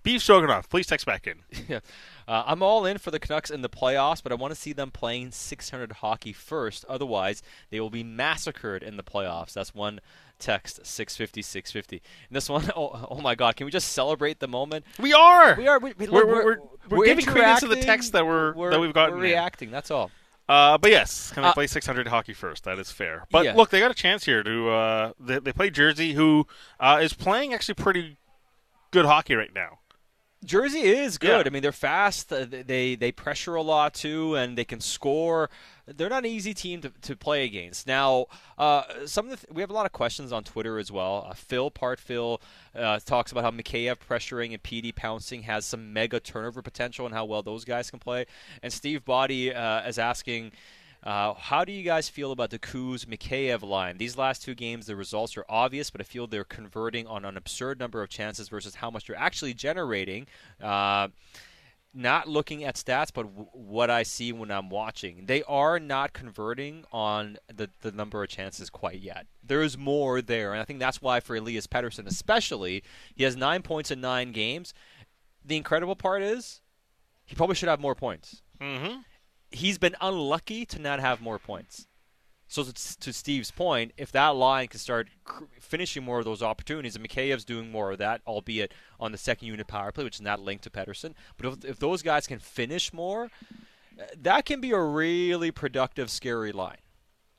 Beef Stroganoff, please text back in. yeah. Uh, I'm all in for the Canucks in the playoffs, but I want to see them playing 600 hockey first. Otherwise, they will be massacred in the playoffs. That's one text, 650, 650. And this one, oh, oh my God, can we just celebrate the moment? We are. We are. We, we, We're- we're- we're- we're giving credence to the text that we're- that we've gotten We're reacting. That's all. Uh, but yes, can they Uh, play 600 hockey first? That is fair. But Yeah. look, they got a chance here to. Uh, they, they play Jersey, who uh, is playing actually pretty good hockey right now. Jersey is good. Yeah. I mean, they're fast. They they pressure a lot too, and they can score. They're not an easy team to, to play against. Now, uh, some of the th- we have a lot of questions on Twitter as well. Uh, Phil Part Phil uh, talks about how Mikheyev pressuring and PD pouncing has some mega turnover potential and how well those guys can play. And Steve Body uh, is asking. Uh, how do you guys feel about the Kuz Mikheyev line? These last two games, the results are obvious, but I feel they're converting on an absurd number of chances versus how much they're actually generating. Uh, not looking at stats, but w- what I see when I'm watching. They are not converting on the, the number of chances quite yet. There is more there, and I think that's why for Elias Pettersson, especially, he has nine points in nine games. The incredible part is he probably should have more points. Mm-hmm. He's been unlucky to not have more points. So to, to Steve's point, if that line can start cr- finishing more of those opportunities, and Mikheyev's doing more of that, albeit on the second unit power play, which is not linked to Pettersson, but if, if those guys can finish more, that can be a really productive, scary line.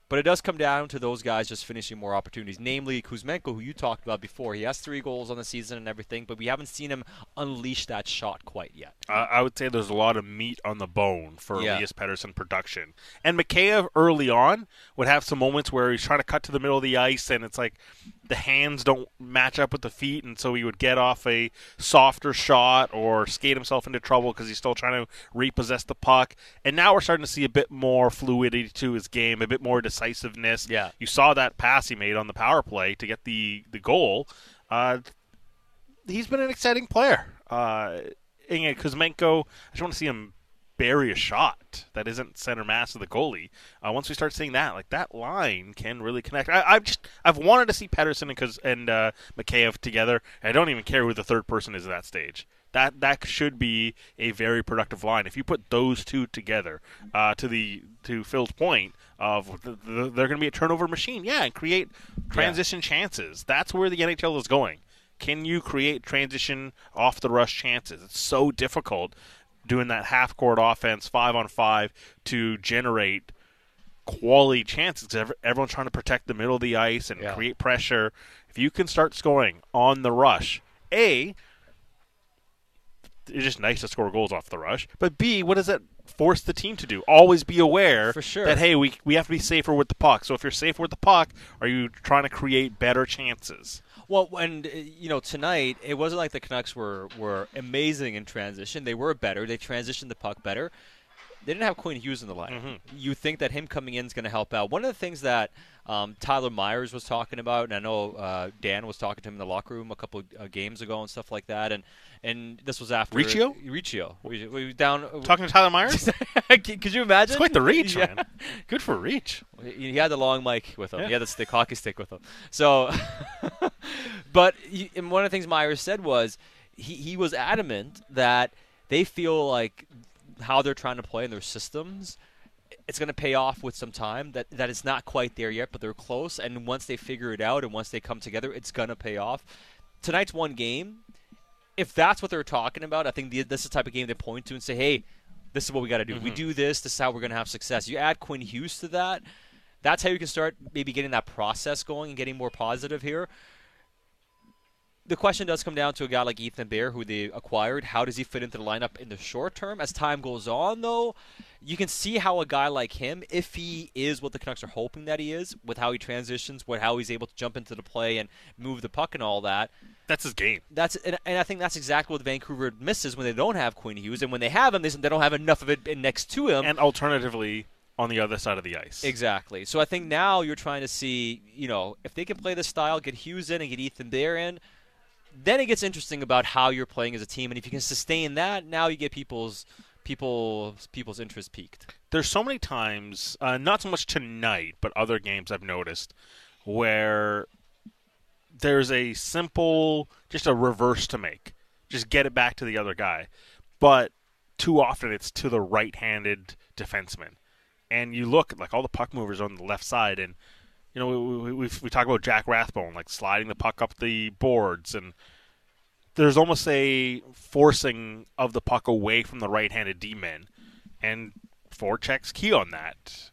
But it does come down to those guys just finishing more opportunities, namely Kuzmenko, who you talked about before. He has three goals on the season and everything, but we haven't seen him unleash that shot quite yet. Uh, I would say there's a lot of meat on the bone for Yeah. Elias Pettersson production. And Mikheyev early on would have some moments where he's trying to cut to the middle of the ice and it's like the hands don't match up with the feet and so he would get off a softer shot or skate himself into trouble because he's still trying to repossess the puck. And now we're starting to see a bit more fluidity to his game, a bit more decisiveness. Yeah. You saw that pass he made on the power play to get the, the goal. Uh, he's been an exciting player. Uh, and Kuzmenko, I just want to see him bury a shot that isn't center mass of the goalie. Uh, once we start seeing that, like that line can really connect. I, I've just I've wanted to see Pettersson and Kuz, and uh, Mikheyev together. I don't even care who the third person is at that stage. That that should be a very productive line. If you put those two together, uh, to the to Phil's point of the, the, they're going to be a turnover machine, yeah, and create transition chances. That's where the NHL is going. Can you create transition off the rush chances? It's so difficult doing that half court offense, five on five, to generate quality chances. everyone's trying to protect the middle of the ice and create pressure. If you can start scoring on the rush, a it's just nice to score goals off the rush. But B, what does that force the team to do? Always be aware For sure. that hey, we we have to be safer with the puck. So if you're safer with the puck, are you trying to create better chances? Well, and uh, you know, tonight it wasn't like the Canucks were were amazing in transition. They were better. They transitioned the puck better. They didn't have Quinn Hughes in the lineup. Mm-hmm. You think that him coming in is going to help out. One of the things that um, Tyler Myers was talking about, and I know uh, Dan was talking to him in the locker room a couple uh, games ago and stuff like that, and and this was after Riccio? Riccio, we, we down Talking to Tyler Myers? Could you imagine? It's quite the reach, Yeah. man. Good for reach. He he had the long mic with him. Yeah. He had the stick, hockey stick with him. So, but he, and one of the things Myers said was he, he was adamant that they feel like how they're trying to play in their systems, it's going to pay off with some time. That that is not quite there yet, but they're close. And once they figure it out and once they come together, it's going to pay off. Tonight's one game. If that's what they're talking about, I think the, this is the type of game they point to and say, "Hey, this is what we got to do. We Mhm. do this. This is how we're going to have success." You add Quinn Hughes to that. That's how you can start maybe getting that process going and getting more positive here. The question does come down to a guy like Ethan Bear, who they acquired. How does he fit into the lineup in the short term? As time goes on, though, you can see how a guy like him, if he is what the Canucks are hoping that he is, with how he transitions, with how he's able to jump into the play and move the puck and all that. That's his game. That's and, and I think that's exactly what Vancouver misses when they don't have Quinn Hughes, and when they have him, they, they don't have enough of it next to him. And alternatively, on the other side of the ice. Exactly. So I think now you're trying to see, you know, if they can play this style, get Hughes in and get Ethan Bear in, then it gets interesting about how you're playing as a team. And if you can sustain that, now you get people's people's people's interest peaked. There's so many times, uh, not so much tonight, but other games I've noticed, where there's a simple, just a reverse to make. Just get it back to the other guy. But too often it's to the right handed defenseman. And you look like all the puck movers on the left side, and you know we we, we, talk about Jack Rathbone like sliding the puck up the boards, and there's almost a forcing of the puck away from the right-handed D-men, and forecheck's key on that.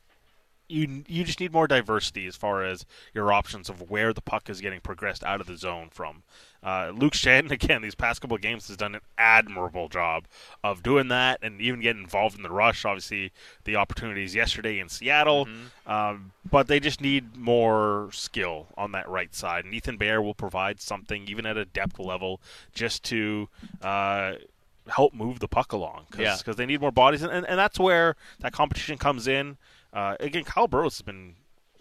You you just need more diversity as far as your options of where the puck is getting progressed out of the zone from. Uh, Luke Schenn again these past couple of games has done an admirable job of doing that and even getting involved in the rush. Obviously, the opportunities yesterday in Seattle, um, but they just need more skill on that right side. And Ethan Bear will provide something even at a depth level just to. Uh, help move the puck along because Yeah. they need more bodies and, and, and that's where that competition comes in uh, again Kyle Burrows has been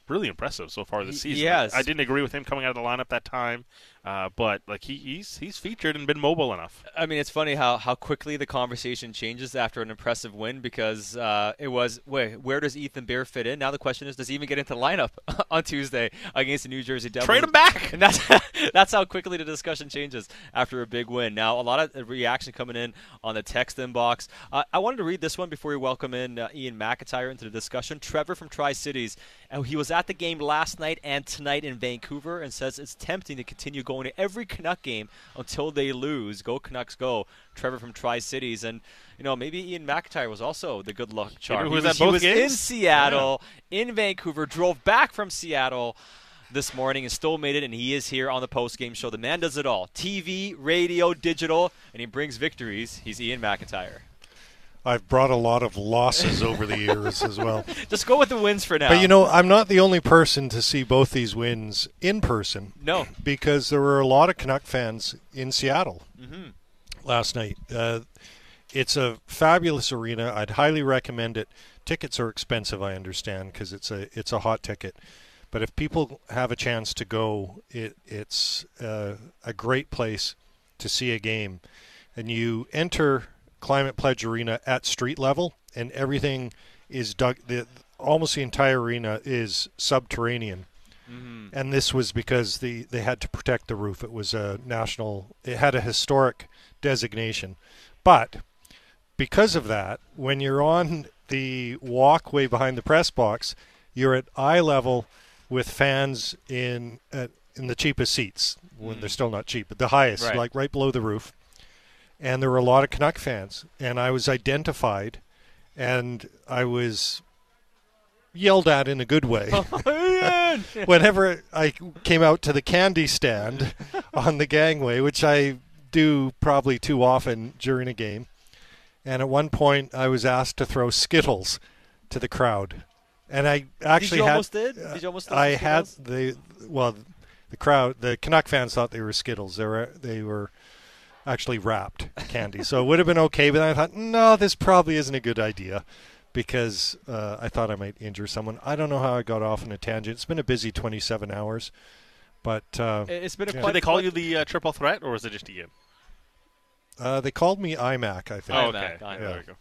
really impressive so far this season has. I didn't agree with him coming out of the lineup that time uh, but like he, he's he's featured and been mobile enough I mean, it's funny how, how quickly the conversation changes after an impressive win because uh, it was, wait, where does Ethan Bear fit in? Now the question is, does he even get into the lineup on Tuesday against the New Jersey Devils? Trade him back! And that's, that's how quickly the discussion changes after a big win. Now, a lot of reaction coming in on the text inbox. Uh, I wanted to read this one before we welcome in uh, Iain MacIntyre into the discussion. Trevor from Tri Cities. Uh, he was at the game last night and tonight in Vancouver and says it's tempting to continue going to every Canuck game until they lose. Go Canucks, go! Trevor from Tri Cities, and you know maybe Iain MacIntyre was also the good luck charm. who was he at was, he both was in games? Seattle, in Vancouver, drove back from Seattle this morning and still made it, and he is here on the post game show. The man does it all: TV, radio, digital, and he brings victories. He's Iain MacIntyre. I've brought a lot of losses over the years as well. Just go with the wins for now. But you know, I'm not the only person to see both these wins in person. No. Because there were a lot of Canuck fans in Seattle Mhm. last night. Uh, it's a fabulous arena. I'd highly recommend it. Tickets are expensive, I understand, because it's a it's a hot ticket. But if people have a chance to go, it it's uh, a great place to see a game. And you enter Climate Pledge Arena at street level, and everything is dug. The, almost the entire arena is subterranean. Mhm. And this was because the they had to protect the roof. It was a national. It had a historic designation, but because of that, when you're on the walkway behind the press box, you're at eye level with fans in uh, in the cheapest seats when they're still not cheap, but the highest, Right. like right below the roof. And there were a lot of Canuck fans, and I was identified, and I was yelled at in a good way. Oh, Whenever I came out to the candy stand on the gangway, which I do probably too often during a game, and at one point I was asked to throw Skittles to the crowd, and I actually you had, almost did? Did you almost I had the well, the crowd, the Canuck fans thought they were Skittles. They were they were actually wrapped candy, so it would have been okay. But I thought, no, this probably isn't a good idea because uh, I thought I might injure someone. I don't know how I got off on a tangent. It's been a busy 27 hours, but uh, It's been a yeah. quite- Did they call you the uh, triple threat, or was it just Ian? Uh, they called me IMAC, I think. Oh, okay. IMAC, There we go.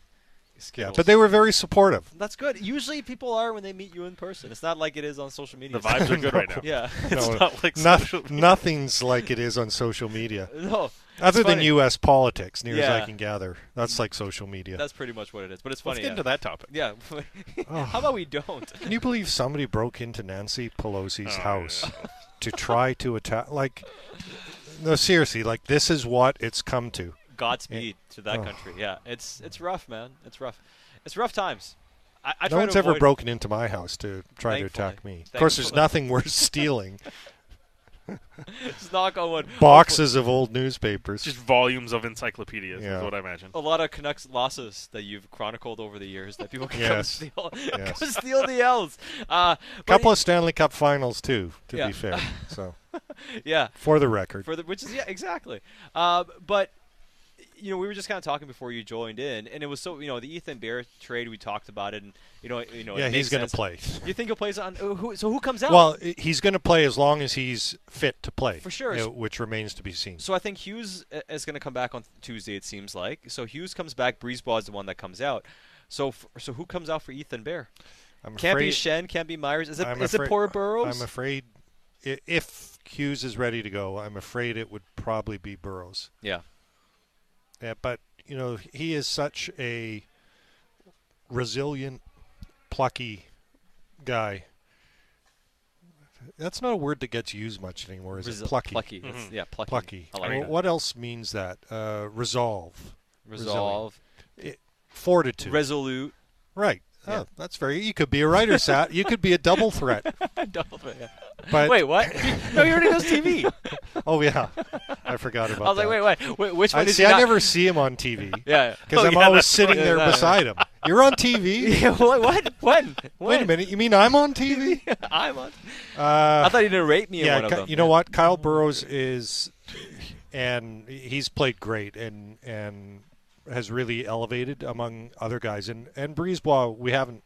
Yeah, but they were very supportive. That's good. Usually people are when they meet you in person. It's not like it is on social media. The vibes are good right now. Yeah. No, not like noth- social media. nothing's like it is on social media. No, other it's than. U.S. politics, near as I can gather, that's like social media. That's pretty much what it is. But it's funny. Let's funny. get yeah. into that topic. Yeah. Oh. How about we don't? Can you believe somebody broke into Nancy Pelosi's Oh, house to try to attack? Like, no, seriously, like this is what it's come to. Godspeed to that Oh. country. Yeah, it's it's rough, man. It's rough. It's rough times. I, I no try one's to ever broken into my house to try to attack me. Of course, there's nothing worth stealing. Just knock on wood. Boxes of old newspapers. Just volumes of encyclopedias Yeah. is what I imagine. A lot of Canucks losses that you've chronicled over the years that people can come steal, Yes. come steal the L's. Uh, couple of Stanley Cup finals too, to Yeah. be fair. So, yeah, for the record. for the which is yeah exactly. Uh, but you know we were just kind of talking before you joined in, and it was so you know the Ethan Bear trade we talked about it, and you know you know Yeah, he's gonna play. You think he'll play on? uh, Who, so who comes out? Well, he's going to play as long as he's fit to play. For sure. uh, which remains to be seen. So I think Hughes uh, is going to come back on Tuesday. It seems like. So Hughes comes back. Brisebois is the one that comes out. So f- so who comes out for Ethan Bear? I'm can't be afraid- Schenn. Can't be Myers. Is it I'm is afraid- it poor Burroughs? I'm afraid if Hughes is ready to go, I'm afraid it would probably be Burroughs. Yeah. Yeah, but you know he is such a resilient, plucky guy. That's not a word that gets used much anymore, is Resi- it? Plucky. plucky, that's- yeah, plucky. Plucky. Like Well. What else means that? Uh, resolve. Resolve. Resilient. I- fortitude. Resolute. Right. Oh, that's very. You could be a writer, Sat. You could be a double threat. Double threat, yeah. But Wait, what? no, he already does TV. oh yeah, I forgot about. I was like, wait, wait, wait, which I, one is see, I not- never see him on TV. Yeah. because Oh, I'm yeah, always sitting right. there Yeah, yeah. beside him. You're on TV. Yeah, what? What? When? Wait a minute. You mean I'm on TV? I'm on. Uh, I thought you didn't rate me in yeah, one of Ki- them. you know what? Kyle Burroughs is, and he's played great and and has really elevated among other guys. And and Brisebois, we haven't,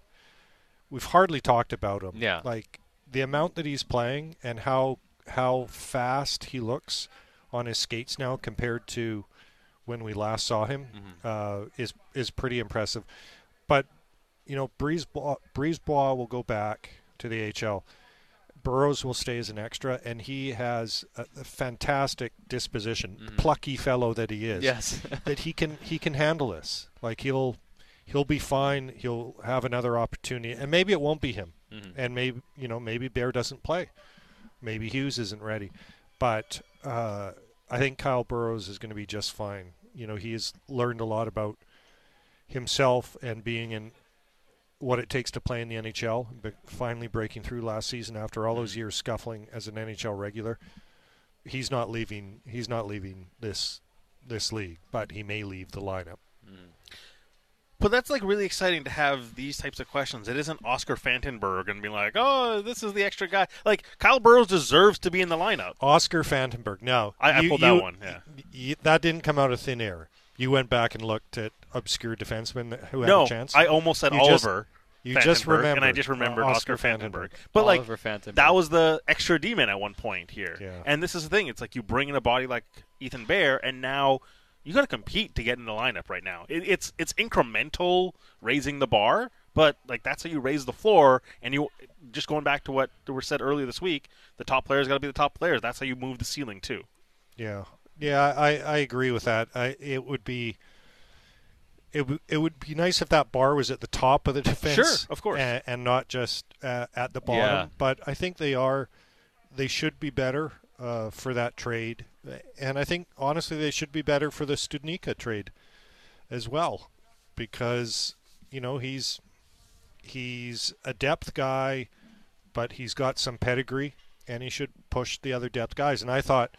we've hardly talked about him. Yeah. like the amount that he's playing and how how fast he looks on his skates now compared to when we last saw him uh, is is pretty impressive. But you know, Brisebois Brisebois will go back to the HL. Burroughs will stay as an extra, and he has a, a fantastic disposition, plucky fellow that he is. Yes. that he can he can handle this. Like he'll he'll be fine. He'll have another opportunity, and maybe it won't be him. Mhm. And maybe you know maybe Bear doesn't play. Maybe Hughes isn't ready, but uh, I think Kyle Burroughs is going to be just fine. You know, he has learned a lot about himself and being in what it takes to play in the NHL. But finally breaking through last season after all those mm-hmm. years scuffling as an NHL regular. He's not leaving. He's not leaving this this league, but he may leave the lineup. Mm-hmm. But that's like really exciting to have these types of questions. It isn't Oscar Fantenberg and be like, "Oh, this is the extra guy." Like Kyle Burroughs deserves to be in the lineup. Oscar Fantenberg. No, I, I you- pulled you- that one. Yeah. y- that didn't come out of thin air. You went back and looked at obscure defensemen that- who had no, a chance. I almost said You just- Oliver. you just Fantenberg, remembered and I just remembered Oscar Oscar, Fantenberg. Fantenberg. But Oliver like Fantenberg. that was the extra demon at one point here. Yeah. And this is the thing. It's like you bring in a body like Ethan Bear, and now you got to compete to get in the lineup right now. It, it's it's incremental raising the bar, but like that's how you raise the floor. And you just going back to what was said earlier this week, the top players got to be the top players. That's how you move the ceiling too. Yeah, yeah, I, I agree with that. I it would be. It, w- it would be nice if that bar was at the top of the defense, Sure, of course. and, and not just uh, at the bottom. Yeah. But I think they are, they should be better uh, for that trade. and I think honestly they should be better for the Studnicka trade as well, because you know he's he's a depth guy, but he's got some pedigree, and he should push the other depth guys. And I thought.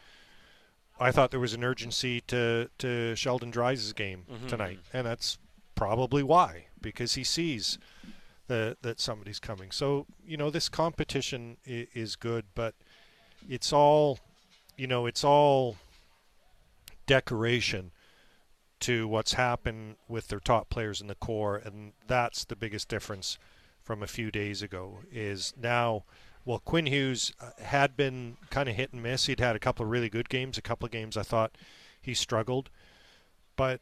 I thought there was an urgency to, to Sheldon Dries' game Mhm. tonight, and that's probably why because he sees that that somebody's coming. So you know this competition i- is good, but it's all you know it's all decoration to what's happened with their top players in the core, and that's the biggest difference from a few days ago. Is now. Well, Quinn Hughes uh, had been kind of hit and miss. He'd had a couple of really good games, a couple of games I thought he struggled. But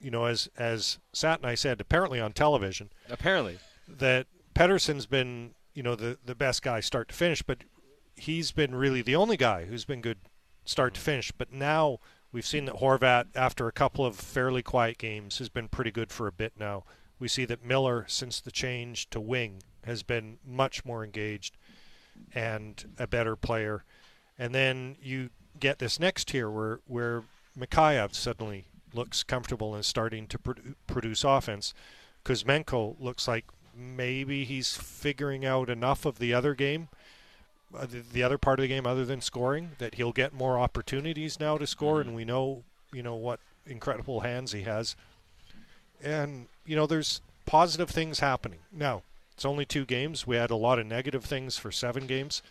you know, as as Sat and I said, apparently on television, Apparently. that Pettersson's been you know the the best guy start to finish, but he's been really the only guy who's been good start to finish. But now we've seen that Horvat, after a couple of fairly quiet games, has been pretty good for a bit now. We see that Miller, since the change to wing, has been much more engaged and a better player. And then you get this next tier where where Mikheyev suddenly looks comfortable and starting to produ- produce offense. Kuzmenko looks like maybe he's figuring out enough of the other game, uh, the, the other part of the game other than scoring, that he'll get more opportunities now to score, and we know you know what incredible hands he has. And you know, there's positive things happening now. It's only two games. We had a lot of negative things for seven games.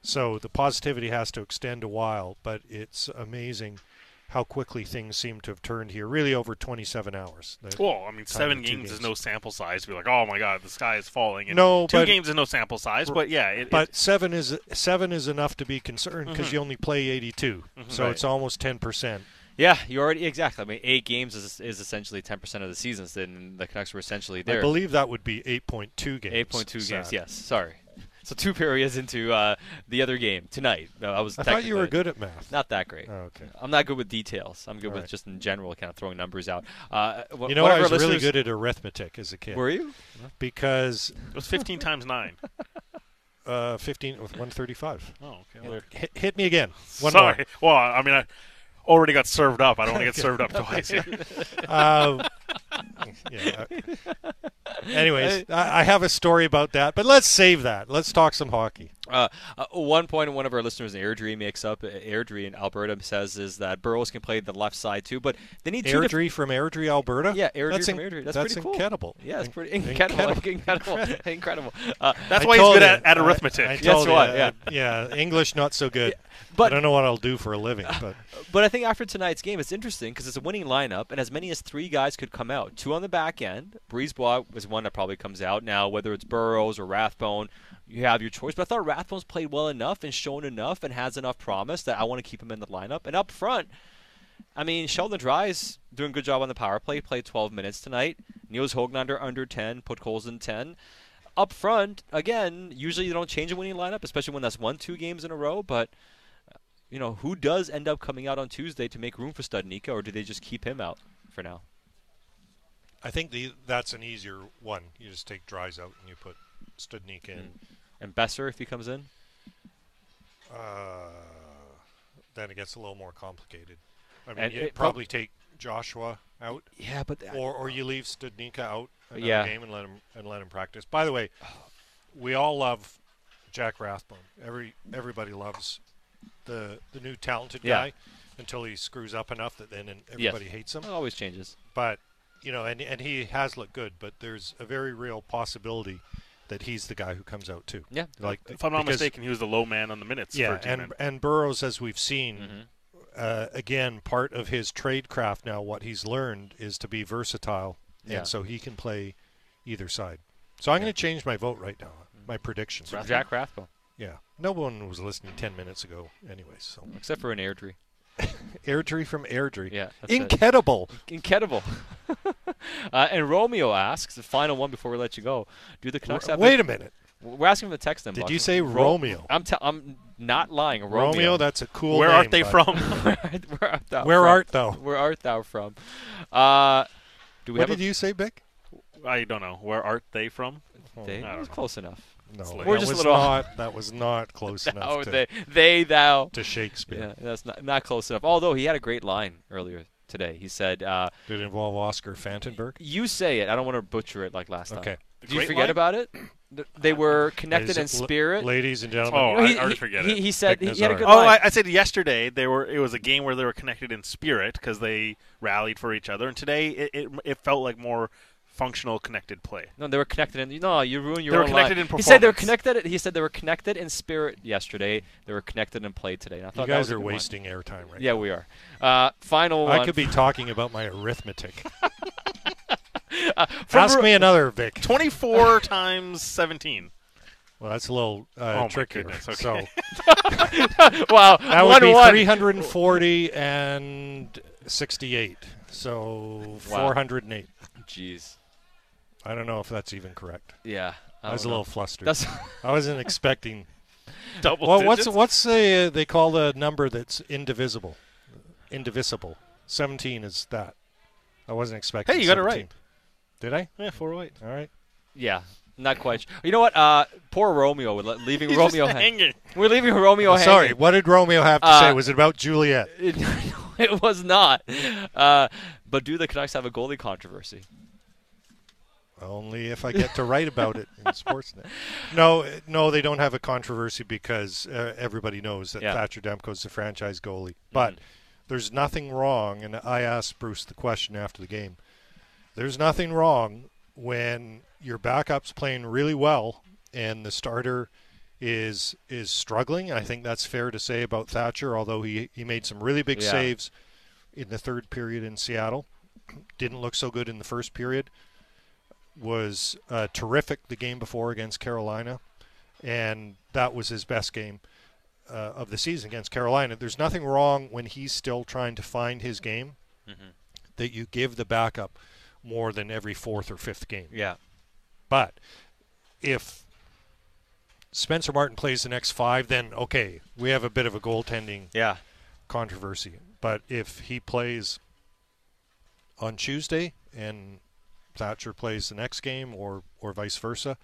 So the positivity has to extend a while, but it's amazing how quickly things seem to have turned here. Really, over 27 hours. Well, I mean, seven two games, is no sample size to be like, oh my god, the sky is falling. And No, two but- games is no sample size, but yeah, it, but it, seven is seven is enough to be concerned because Mhm. you only play 82, Mhm. so Right. it's almost 10 percent. Yeah, you already exactly. I mean, eight games is, is essentially ten percent of the season. Then the Canucks were essentially there. I believe that would be 8.2 games. Eight point two games. Yes. Sorry. So two periods into uh, the other game tonight. No, I was. I thought you were good at math. Not that great. Oh, okay. I'm not good with details. I'm good with Alright. just in general, kind of throwing numbers out. Uh, wh- You know, I was really good at arithmetic as a kid. Were you? Because it was 15 times nine. Uh, 15 with 135. Oh, okay. Well, Hit, hit me again. One Sorry. more. Well, I mean, I already got served up. I don't want to get served up twice. here. Uh, Yeah. Anyways, I, I have a story about that, but let's save that. Let's talk some hockey. Uh, uh, one point one of our listeners, Airdrie, makes up. uh, Airdrie in Alberta says is that Burroughs can play the left side too, but they need two. diff- Airdrie from Airdrie, Alberta. Yeah, Airdrie That's from in- Airdrie. That's, that's pretty cool. incredible. Yeah, it's In- pretty incredible. incredible. Incredible. incredible. Uh, That's I why he's good you, at, at arithmetic. I That's told you, why, uh, yeah. yeah. English not so good. but- I don't know what I'll do for a living, but But I think after tonight's game, it's interesting because it's a winning lineup, and as many as three guys could come out. Two on the back end. Brisebois is one that probably comes out now, whether it's Burroughs or Rathbone. You have your choice. But I thought Rathbone's played well enough and shown enough and has enough promise that I want to keep him in the lineup. And up front, I mean, Sheldon Dries doing a good job on the power play. Played 12 minutes tonight. Nils Hoglander under 10. Podkolzin 10. Up front, again, usually you don't change a winning lineup, especially when that's won two games in a row. But you know, who does end up coming out on Tuesday to make room for Studnicka, or do they just keep him out for now? I think the that's an easier one. You just take Dries out and you put Studnicka in. And Boeser, if he comes in, Uh, then it gets a little more complicated. I mean, you prob- probably take Joshua out. Yeah, but or or you leave Studnicka out another Yeah. game and let him and let him practice. By the way, we all love Jack Rathbone. Every everybody loves the the new talented Yeah. guy until he screws up enough that then Yes. everybody hates him. It always changes. But you know, and and he has looked good, but there's a very real possibility that he's the guy who comes out too. Yeah. like if I'm not because- mistaken, he was the low man on the minutes. yeah, for and in. and Burroughs, as we've seen, Mm-hmm. uh, again, part of his trade craft now, what he's learned is to be versatile, Yeah. and so he can play either side. So I'm going to change my vote right now. My prediction. So Jack Rathbone. Yeah, no one was listening ten minutes ago, anyways. So except for an Airdrie. Airdrie from Airdrie. Yeah, incredible. Incredible. uh, and Romeo asks the final one before we let you go. Do the Canucks R- have? wait the- a minute. We're asking for the text inbox. Did you say Ro- Romeo? I'm t- I'm not lying. Romeo. Romeo, that's a cool Where name, aren't they bud. from? where, art- where art thou? Where from? art thou? Where art thou from? Uh, do we What have did a, you say, Bik? I don't know. Where art they from? They, I that don't was know. close enough. No, we're just a little not- that was not close No, enough to- they, they, thou to Shakespeare. Yeah, that's not not close enough. Although he had a great line earlier today. He said, uh, "Did it involve Oscar Fantenberg?" You say it. I don't want to butcher it like last time. Okay. Did you forget line? about it? They were connected Ladies- in l- spirit. ladies and gentlemen. Oh, He- I already he- forget he, it. He said he, he had a good Oh, line. I, I said yesterday they were. It was a game where they were connected in spirit because they rallied for each other, and today it, it, it felt like more functional, connected play. No, they were connected in. No, you ruined your They were own connected line. in He said they were connected. He said they were connected in spirit yesterday. They were connected in play today. And I You thought that guys are wasting airtime right Yeah, now. we are. Uh, final. I one. could be talking about my arithmetic. Uh, Ask me another, Bik. Twenty-four times seventeen. Well, that's a little uh, Oh, trickier. goodness, okay. So, Wow, that would one be one. 340 and 68. So Wow. 408. Jeez. I don't know if that's even correct. Yeah, I I was a little flustered. That's- I wasn't expecting Double Well, what's digits? what's the they call the number that's indivisible? Indivisible. 17 is that. I wasn't expecting. Hey, you got it right. Did I? Yeah, four oh eight. All right. Yeah, not quite. sure. You know what? Uh, poor Romeo. We're leaving He's Romeo just hang- hanging. We're leaving Romeo Oh, hanging. sorry, what did Romeo have to Uh, say? Was it about Juliet? It, it was not. Uh, but do the Canucks have a goalie controversy? Only if I get to write about it in Sportsnet. No, no, they don't have a controversy because uh, everybody knows that Yeah. Thatcher Demko's the franchise goalie. But there's nothing wrong, and I asked Bruce the question after the game. There's nothing wrong when your backup's playing really well and the starter is is struggling. I think that's fair to say about Thatcher, although he he made some really big Yeah. saves in the third period in Seattle. Didn't look so good in the first period was uh, terrific the game before against Carolina, and that was his best game uh, of the season against Carolina. There's nothing wrong when he's still trying to find his game Mhm. that you give the backup more than every fourth or fifth game. Yeah. But if Spencer Martin plays the next five, then okay, we have a bit of a goaltending Yeah. controversy. But if he plays on Tuesday and Thatcher plays the next game, or or vice versa,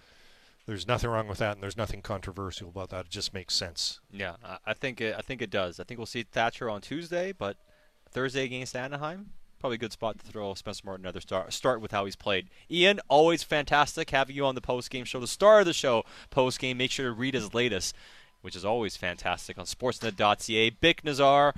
there's nothing wrong with that, and there's nothing controversial about that. It just makes sense. Yeah, I- think it, I think it does. I think we'll see Thatcher on Tuesday, but Thursday against Anaheim, probably a good spot to throw Spencer Martin another start. Start with how he's played. Iain, always fantastic having you on the post game show, the star of the show post game. Make sure to read his latest, which is always fantastic on Sportsnet.ca. Bik Nizzar.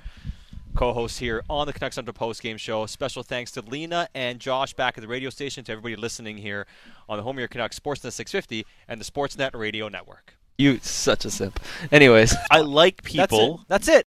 Co-host here on the Canucks Central Post Game Show. Special thanks to Lena and Josh back at the radio station, to everybody listening here on the Home of Your Canucks Sportsnet 650 and the Sportsnet Radio Network. You such a simp. Anyways, I like That's it. people That's it.